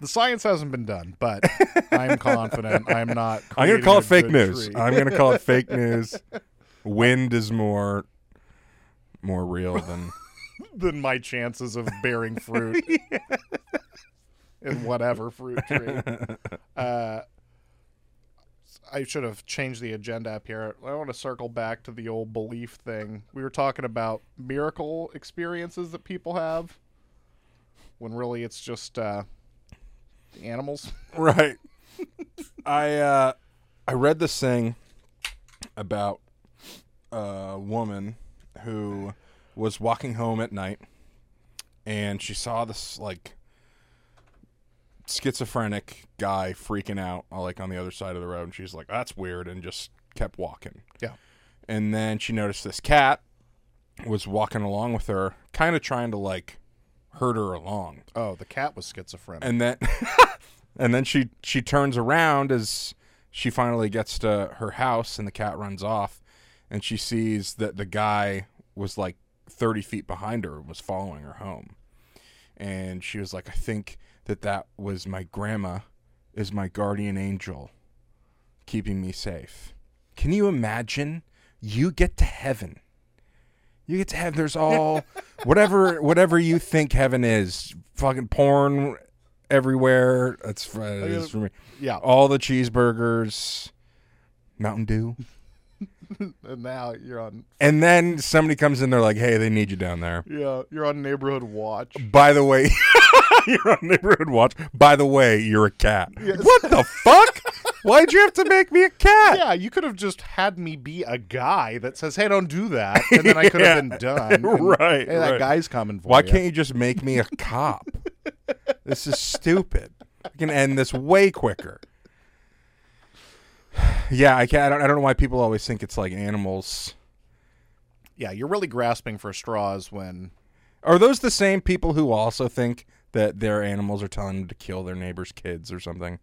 the science hasn't been done, but I'm confident. I'm not. I'm gonna call it fake news. tree. I'm gonna call it fake news. Wind is more more real than than my chances of bearing fruit in whatever fruit tree. Uh, I should have changed the agenda up here. I want to circle back to the old belief thing. We were talking about miracle experiences that people have, when really it's just uh, animals. right. I uh, I read this thing about a woman who was walking home at night, and she saw this like schizophrenic guy freaking out, uh, like on the other side of the road, and she's like, "That's weird," and just kept walking. Yeah. And then she noticed this cat was walking along with her, kind of trying to like herd her along. Oh, the cat was schizophrenic. And then and then she she turns around as she finally gets to her house and the cat runs off and she sees that the guy was like 30 feet behind her and was following her home and she was like i think that that was my grandma is my guardian angel keeping me safe can you imagine you get to heaven you get to heaven there's all whatever whatever you think heaven is fucking porn everywhere that's, uh, that's for me Yeah. all the cheeseburgers, Mountain Dew, And now you're on. and then somebody comes in. They're like, "Hey, they need you down there." Yeah, you're on neighborhood watch. By the way, you're on neighborhood watch. By the way, you're a cat. What the fuck? Why'd you have to make me a cat? Yeah, you could have just had me be a guy that says, "Hey, don't do that," and then I could have been done. And, Right, Hey, that right. guy's coming for Why you. can't you just make me a cop? this is stupid. I can end this way quicker. Yeah, I can't. I don't, I don't know why people always think it's like animals. Yeah, you're really grasping for straws when. Are those the same people who also think that their animals are telling them to kill their neighbor's kids or something?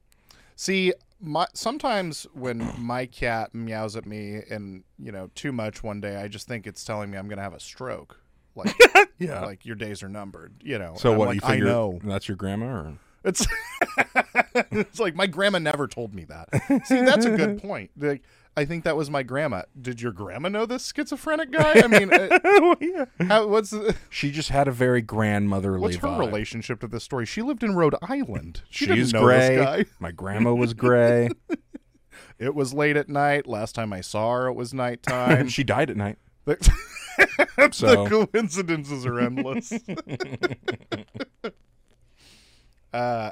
See, my, sometimes when my cat meows at me and you know too much one day, I just think it's telling me I'm gonna have a stroke. Like, Yeah. like your days are numbered. You know. So what like, you figure I know. that's your grandma or It's it's like my grandma never told me that. See, that's a good point. Like, I think that was my grandma. Did your grandma know this schizophrenic guy? I mean, uh, how, what's the, she just had a very grandmotherly what's her vibe. relationship to this story? She lived in Rhode Island. She She's didn't know gray. this guy. My grandma was gray. It was late at night. Last time I saw her, it was nighttime. she died at night. the, So- the coincidences are endless. uh,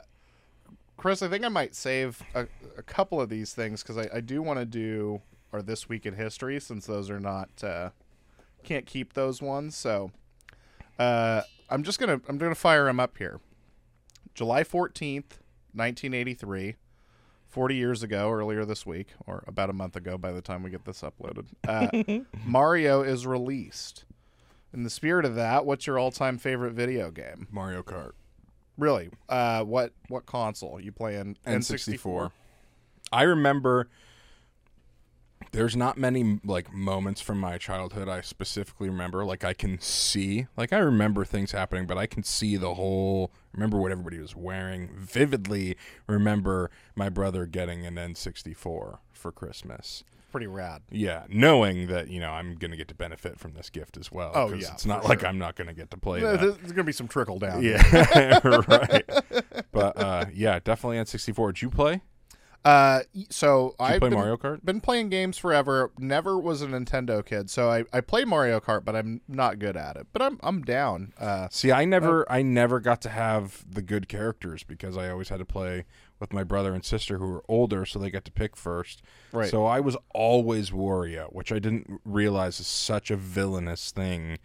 Chris, I think I might save a, a couple of these things because I, I do want to do our this week in history since those are not uh, can't keep those ones. So uh, I'm just gonna I'm gonna fire them up here. July fourteenth, nineteen eighty three. 40 years ago, earlier this week, or about a month ago by the time we get this uploaded, uh, Mario is released. In the spirit of that, what's your all-time favorite video game? Mario Kart. Really? Uh, what what console you playing? N64. I remember there's not many like moments from my childhood I specifically remember. Like I can see, like I remember things happening, but I can see the whole. Remember what everybody was wearing. Vividly remember my brother getting an N64 for Christmas. Pretty rad. Yeah, knowing that you know I'm gonna get to benefit from this gift as well. Oh, yeah, it's not like sure. I'm not gonna get to play that. There's there's gonna be some trickle down. Yeah, right. But uh, yeah, definitely N64. Did you play? Uh, so I've play been, Mario Kart? been playing games forever. Never was a Nintendo kid, so I, I play Mario Kart, but I'm not good at it. But I'm I'm down. Uh, See, I never, I never got to have the good characters because I always had to play with my brother and sister who were older, so they got to pick first. Right. So I was always Wario, which I didn't realize is such a villainous thing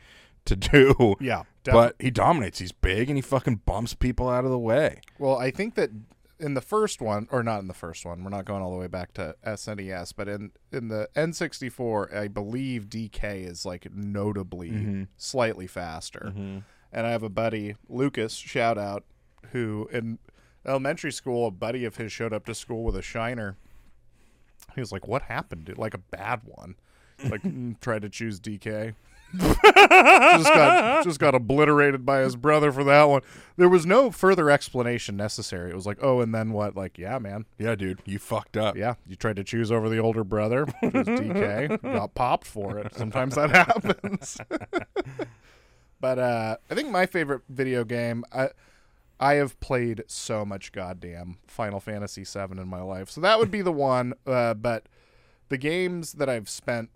to do. yeah. But he dominates. He's big and he fucking bumps people out of the way. Well, I think that in the first one, or not in the first one, we're not going all the way back to SNES, but in in the N64, I believe DK is like notably mm-hmm. slightly faster. Mm-hmm. And I have a buddy, Lucas, shout out, who in elementary school, a buddy of his showed up to school with a shiner. He was like, "What happened? Like a bad one." Like "Mm, tried to choose DK. just got just got obliterated by his brother for that one. There was no further explanation necessary. It was like, oh, and then what? Like, yeah, man, Yeah, dude, you fucked up. yeah, you tried to choose over the older brother, which was DK. Got popped for it. Sometimes that happens. but uh, I think my favorite video game, I I have played so much goddamn Final Fantasy VII in my life, so that would be the one. Uh, but the games that I've spent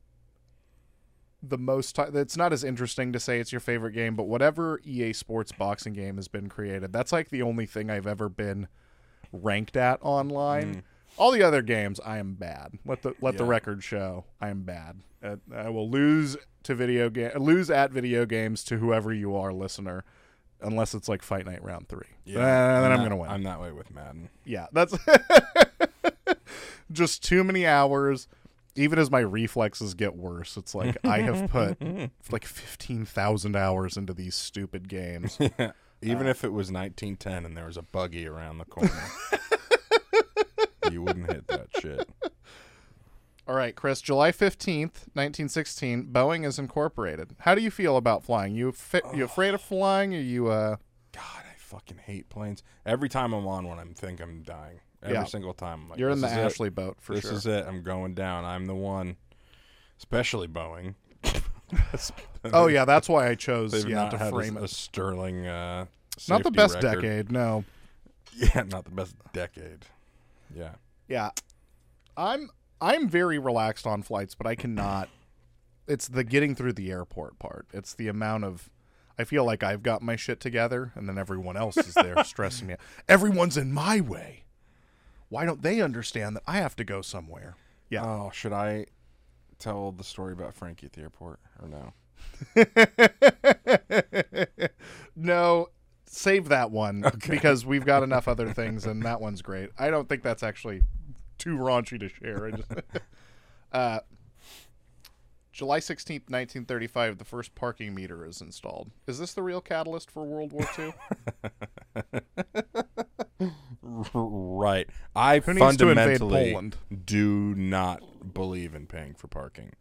the most time it's not as interesting to say it's your favorite game but whatever ea sports boxing game has been created that's like the only thing i've ever been ranked at online. All the other games i am bad. Let the let the record show i am bad. Uh, i will lose to video game lose at video games to whoever you are listener unless it's like fight night round three Yeah, Uh, then i'm that- gonna win I'm that way with Madden. yeah, that's just too many hours. Even as my reflexes get worse, it's like I have put like 15,000 hours into these stupid games. Even if it was 1910 and there was a buggy around the corner, you wouldn't hit that shit. All right, Chris. July fifteenth, nineteen sixteen. Boeing is incorporated. How do you feel about flying? You fi- you afraid of flying? Are you uh? God, I fucking hate planes. Every time I'm on one, I'm think I'm dying. Every Yeah. single time. I'm like, You're in the this is it. Ashley boat for this sure. is it. I'm going down. I'm the one. Especially Boeing. oh yeah, that's why I chose They've yeah not to had frame a, a it. sterling. Uh, Not the safety best record. decade, no. Yeah, not the best decade. Yeah. Yeah, I'm I'm very relaxed on flights, but I cannot. It's the getting through the airport part. It's the amount of. I feel like I've got my shit together, and then everyone else is there stressing me. out. Everyone's in my way. Why don't they understand that I have to go somewhere? Yeah. Oh, should I tell the story about Frankie at the airport or no? no, save that one because we've got enough other things, and that one's great. I don't think that's actually too raunchy to share. I just, uh, July sixteenth, nineteen thirty-five, the first parking meter is installed. Is this the real catalyst for World War II? Right. I Who needs to invade fundamentally Poland? do not believe in paying for parking.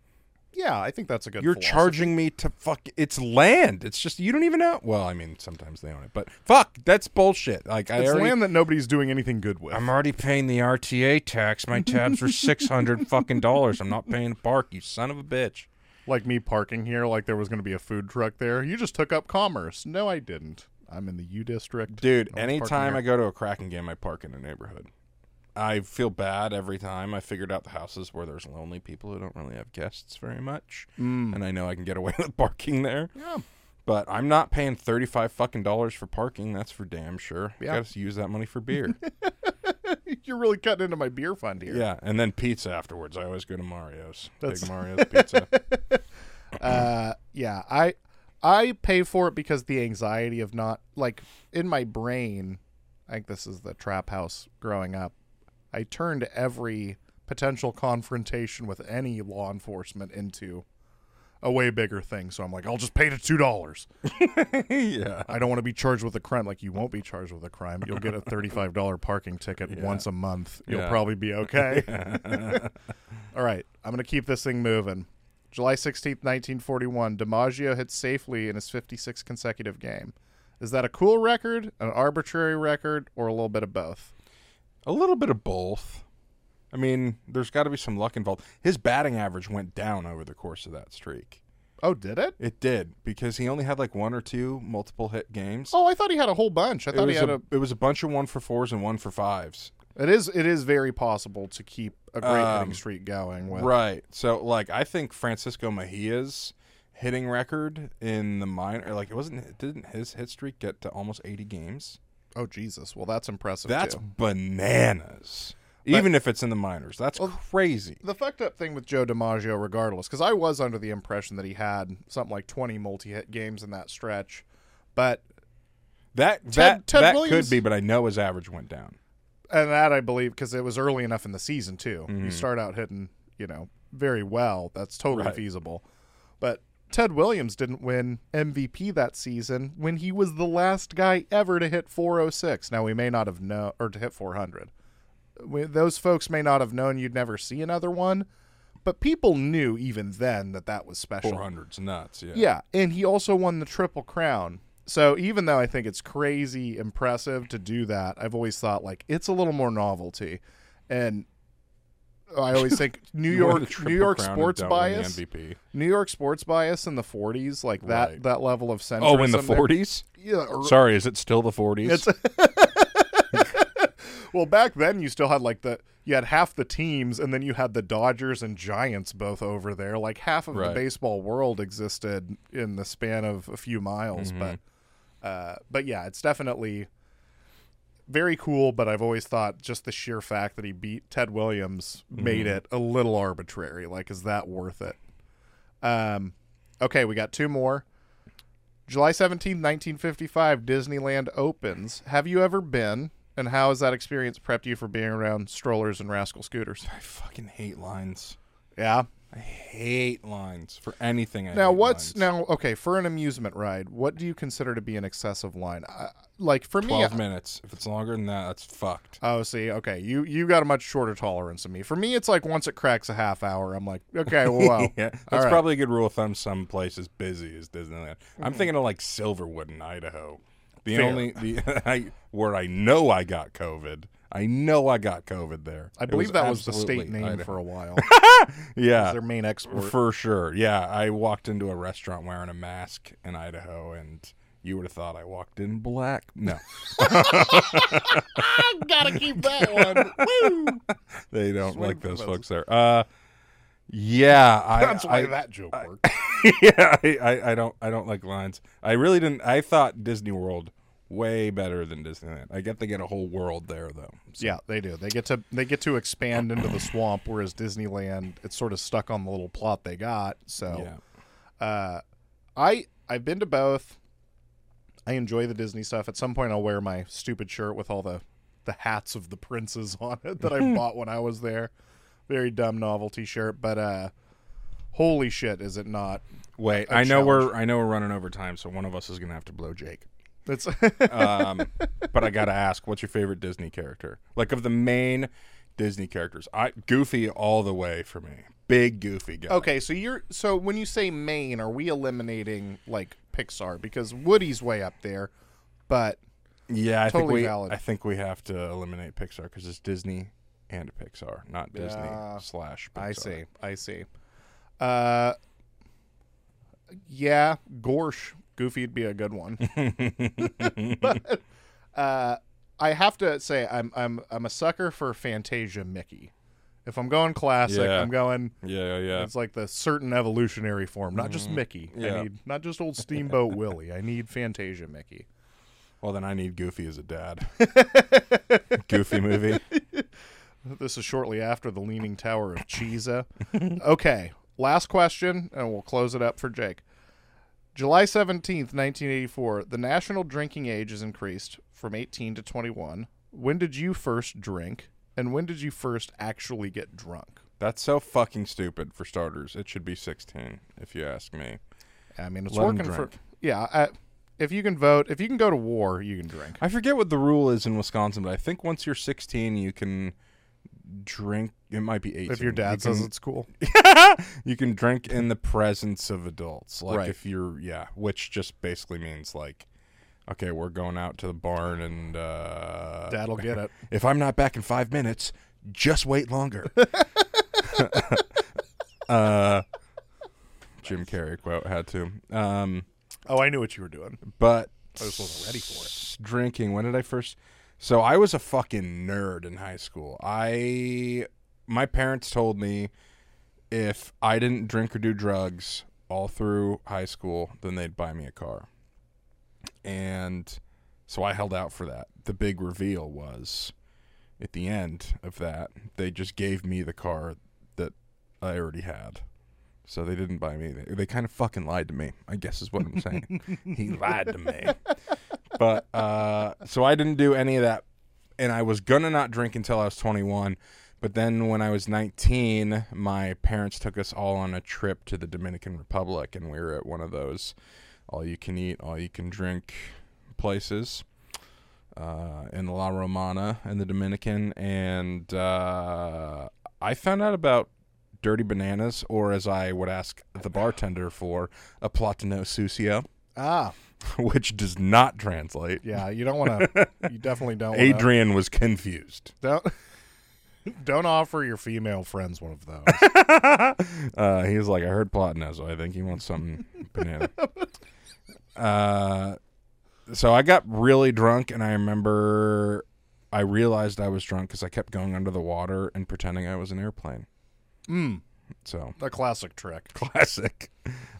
Yeah, I think that's a good. You're charging me to fuck. It's land. It's just you don't even know. Well, I mean, sometimes they own it, but fuck, that's bullshit. Like I It's already, land that nobody's doing anything good with. I'm already paying the RTA tax. My tabs are six hundred fucking dollars. I'm not paying to park. You son of a bitch. like me parking here, like there was going to be a food truck there. You just took up commerce. No, I didn't. I'm in the U district. Dude, I anytime I go to a Kraken game, I park in a neighborhood. I feel bad every time. I figured out the houses where there's lonely people who don't really have guests very much, Mm. and I know I can get away with parking there. Yeah. But I'm not paying thirty five fucking dollars for parking. That's for damn sure. Yeah. Got to use that money for beer. You're really cutting into my beer fund here. yeah, and then pizza afterwards. I always go to Mario's. That's- Big Mario's pizza. Uh, yeah. I I pay for it because the anxiety of not like in my brain. I think this is the trap house growing up. I turned every potential confrontation with any law enforcement into a way bigger thing. So I'm like, I'll just pay the two dollars. yeah. I don't want to be charged with a crime. Like you won't be charged with a crime. You'll get a thirty-five dollar parking ticket Yeah. once a month. You'll Yeah. probably be okay. All right, I'm gonna keep this thing moving. July sixteenth, nineteen forty-one. DiMaggio hits safely in his fifty-sixth consecutive game. Is that a cool record, an arbitrary record, or a little bit of both? A little bit of both. I mean, there's got to be some luck involved. His batting average went down over the course of that streak. Oh, did it? It did because he only had like one or two multiple hit games. Oh, I thought he had a whole bunch. I it thought was he had a, a. it was a bunch of one for fours and one for fives. It is. It is very possible to keep a great Um, hitting streak going. With, Right. So like I think Francisco Mejia's hitting record in the minor like it wasn't didn't his hit streak get to almost 80 games? Oh Jesus! Well, that's impressive. That's too. bananas. Even if it's in the minors. That's crazy. the fucked up thing with Joe DiMaggio, regardless, because I was under the impression that he had something like 20 multi-hit games in that stretch, but That Ted- that Ted that Williams- could be, but I know his average went down. and that I believe because it was early enough in the season too. Mm-hmm. You start out hitting, you know, very well. That's totally Right. feasible. But Ted Williams didn't win MVP that season when he was the last guy ever to hit 406. Now we may not have known or to hit 400. We, those folks may not have known you'd never see another one, but people knew even then that that was special. 400's nuts, yeah. Yeah, and he also won the Triple Crown. So even though I think it's crazy impressive to do that, I've always thought like it's a little more novelty. And I always think New You won the York New York sports bias. MVP. New York sports bias in the 40s, like that Right. that level of centrism. Oh, in the there- 40s? Yeah. or- Sorry, is it still the 40s? It's well, back then you still had like the you had half the teams, and then you had the Dodgers and Giants both over there. Like half of the Right. baseball world existed in the span of a few miles. Mm-hmm. But uh, but yeah, it's definitely very cool. But I've always thought just the sheer fact that he beat Ted Williams made Mm-hmm. it a little arbitrary. Like, is that worth it? Um, okay, we got two more. July 17th, 1955, Disneyland opens. Have you ever been? And how has that experience prepped you for being around strollers and rascal scooters? I fucking hate lines. Yeah. I hate lines for anything. I Now, what's lines. now okay for an amusement ride? What do you consider to be an excessive line? Like for me, twelve minutes? If it's longer than that, that's fucked. Oh, see, okay, you you got a much shorter tolerance than me. For me, it's like once it cracks a half hour, I'm like, okay, well, well yeah, that's right. probably a good rule of thumb. Some places busy as Disneyland. Mm-hmm. I'm thinking of like Silverwood in Idaho. The Fair. only the I, where I know I got COVID. I know I got COVID there. I believe that was the state name for a while. yeah, Their main export. for sure. Yeah, I walked into a restaurant wearing a mask in Idaho, and you would have thought I walked in black. No, I Gotta keep that one. Woo! they don't Swing like those folks there. Uh, yeah, I, That's why I, that joke worked. yeah, I, I, I don't I don't like lines. I really didn't. I thought Disney World way better than Disneyland. I get they get a whole world there though. So, Yeah, they do. They get to they get to expand into the swamp, whereas Disneyland it's sort of stuck on the little plot they got. So, yeah. uh, I I've been to both. I enjoy the Disney stuff. At some point, I'll wear my stupid shirt with all the the hats of the princes on it that I bought when I was there. Very dumb novelty shirt, but uh, holy shit, is it not? Wait, I know we're. I know we're running over time, so one of us is gonna have to blow Jake. It's Um, but I gotta ask, what's your favorite Disney character? Like of the main Disney characters, I Goofy all the way for me. Big Goofy guy. okay. So you're so when you say main, are we eliminating like Pixar because Woody's way up there, but Yeah, I Totally think we valid. I think we have to eliminate Pixar because it's Disney and Pixar, not Disney Yeah. slash. Pixar. I see. I see. Uh, yeah, Gorsh, Goofy'd be a good one. but uh, I have to say, I'm I'm I'm a sucker for Fantasia Mickey. If I'm going classic, Yeah. I'm going. Yeah, yeah. It's like the certain evolutionary form, not just Mickey. I Yeah. need not just old Steamboat Willie. I need Fantasia Mickey. Well, then I need Goofy as a dad. Goofy movie. This is shortly after the Leaning Tower of Cheesa. okay, last question, and we'll close it up for Jake. July 17th, 1984, the national drinking age is increased from 18 to 21. When did you first drink, and when did you first actually get drunk? That's so fucking stupid. For starters, it should be 16, if you ask me. I mean, it's Let 'em working for. Yeah, I, if you can vote, if you can go to war, you can drink. I forget what the rule is in Wisconsin, but I think once you're 16, you can drink. It might be 18. If your dad you says can, it's cool. you can drink in the presence of adults. Like Right. if you're, yeah, which just basically means like, okay, we're going out to the barn and uh, Dad'll get it. if I'm not back in five minutes, just wait longer. uh, Jim Carrey quote had to. Um, Oh, I knew what you were doing. but I just wasn't ready for it. Drinking. When did I first? So I was a fucking nerd in high school. I my parents told me if I didn't drink or do drugs all through high school, then they'd buy me a car. And so I held out for that. The big reveal was at the end of that, they just gave me the car that I already had. So they didn't buy me. They, they kind of fucking lied to me, I guess is what I'm saying. he lied to me. But uh, so I didn't do any of that. And I was to not drink until I was 21. But then when I was 19, my parents took us all on a trip to the Dominican Republic. And we were at one of those all you can eat, all you can drink places uh, in La Romana in the Dominican. And uh, I found out about dirty bananas, or as I would ask the bartender for, a platano sucio, Ah, which does not translate. yeah. You don't want to. You definitely don't. Wanna, Adrian was confused. Don't don't offer your female friends one of those. Uh, he was like, I heard platano, so I think he wants something banana. Uh, so I got really drunk, and I remember I realized I was drunk because I kept going under the water and pretending I was an airplane. Mm, So a classic trick. classic.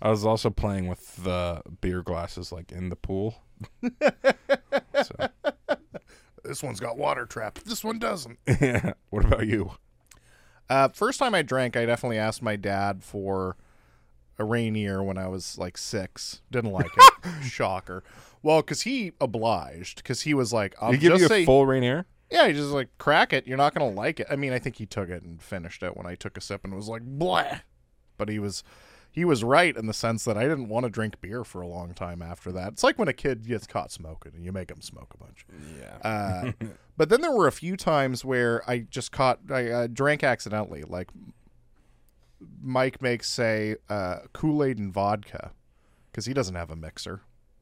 I was also playing with the beer glasses like in the pool. so This one's got water trap. This one doesn't. yeah. What about you? Uh, first time I drank, I definitely asked my dad for a Rainier when I was like six. Didn't like it. Shocker. Well, because he obliged. Because he was like, "I'll He give just you a say, full Rainier? Yeah." He just like crack it. You're not gonna like it. I mean, I think he took it and finished it when I took a sip and was like, "Blah." but he was he was right in the sense that I didn't want to drink beer for a long time after that. It's like when a kid gets caught smoking and you make him smoke a bunch. Yeah. Uh, but then there were a few times where I just caught I uh, drank accidentally. Like Mike makes say uh, Kool Aid and vodka because he doesn't have a mixer,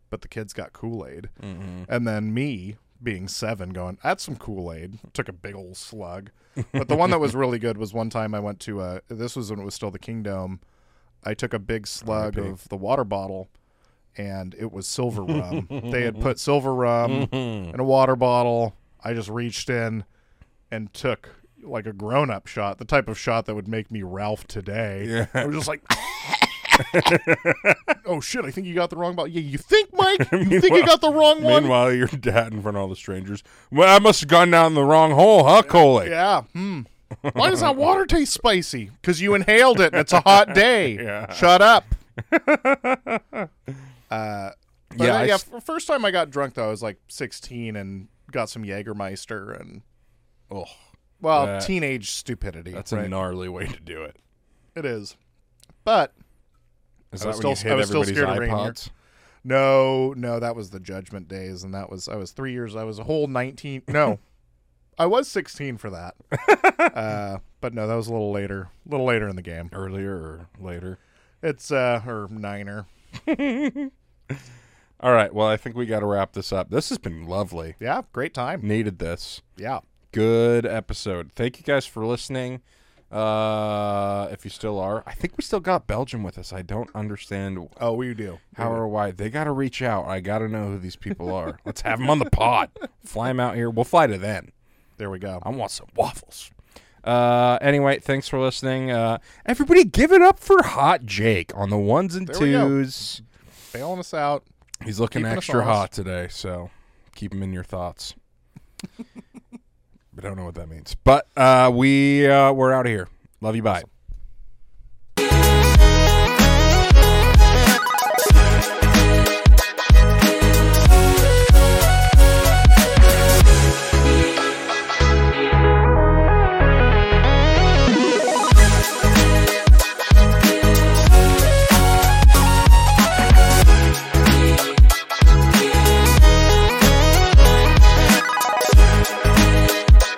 but the kids got Kool Aid, Mm-hmm. and then me being seven going that's some Kool Aid took a big old slug. But the one that was really good was one time I went to uh this was when it was still the Kingdome. I took a big slug R.I.P. of the water bottle. And it was silver rum. they had put silver rum in a water bottle. I just reached in and took like a grown up shot, the type of shot that would make me Ralph today. Yeah. I was just like, oh shit, I think you got the wrong bottle. Yeah, you think, Mike? You think you got the wrong one? Meanwhile, your dad in front of all the strangers. Well, I must have gone down the wrong hole, huh, Coley? Yeah. Hmm. Why does that water taste spicy? Because you inhaled it and it's a hot day. Yeah. Shut up. Uh, but Yeah, uh, yeah. s- first time I got drunk though, I was like 16 and got some Jägermeister and Oh, well, That- teenage stupidity. that's right? a gnarly way to do it. It is. But Is I that when you still- I hit was still everybody's scared of reindeer. iPods? no, no, that was the judgment days, and that was I was three years. I was a whole 19. No, I was 16 for that. uh, but no, that was a little later. A little later in the game. Earlier or later? It's uh or niner. All right. Well, I think we got to wrap this up. This has been lovely. Yeah, great time. Needed this. Yeah. Good episode. Thank you guys for listening. Uh, if you still are, I think we still got Belgium with us. I don't understand Oh, we do. how or why. They got to reach out. I got to know who these people are. Let's have them on the pod. Fly them out here. We'll fly to them. There we go. I want some waffles. Uh, anyway, thanks for listening. Uh, everybody, give it up for Hot Jake on the ones and There we go. twos. Bailing us out. He's looking Keeping us extra honest. hot today, so keep him in your thoughts. I don't know what that means. But uh, we uh, we're out of here. Love you. Bye. Awesome.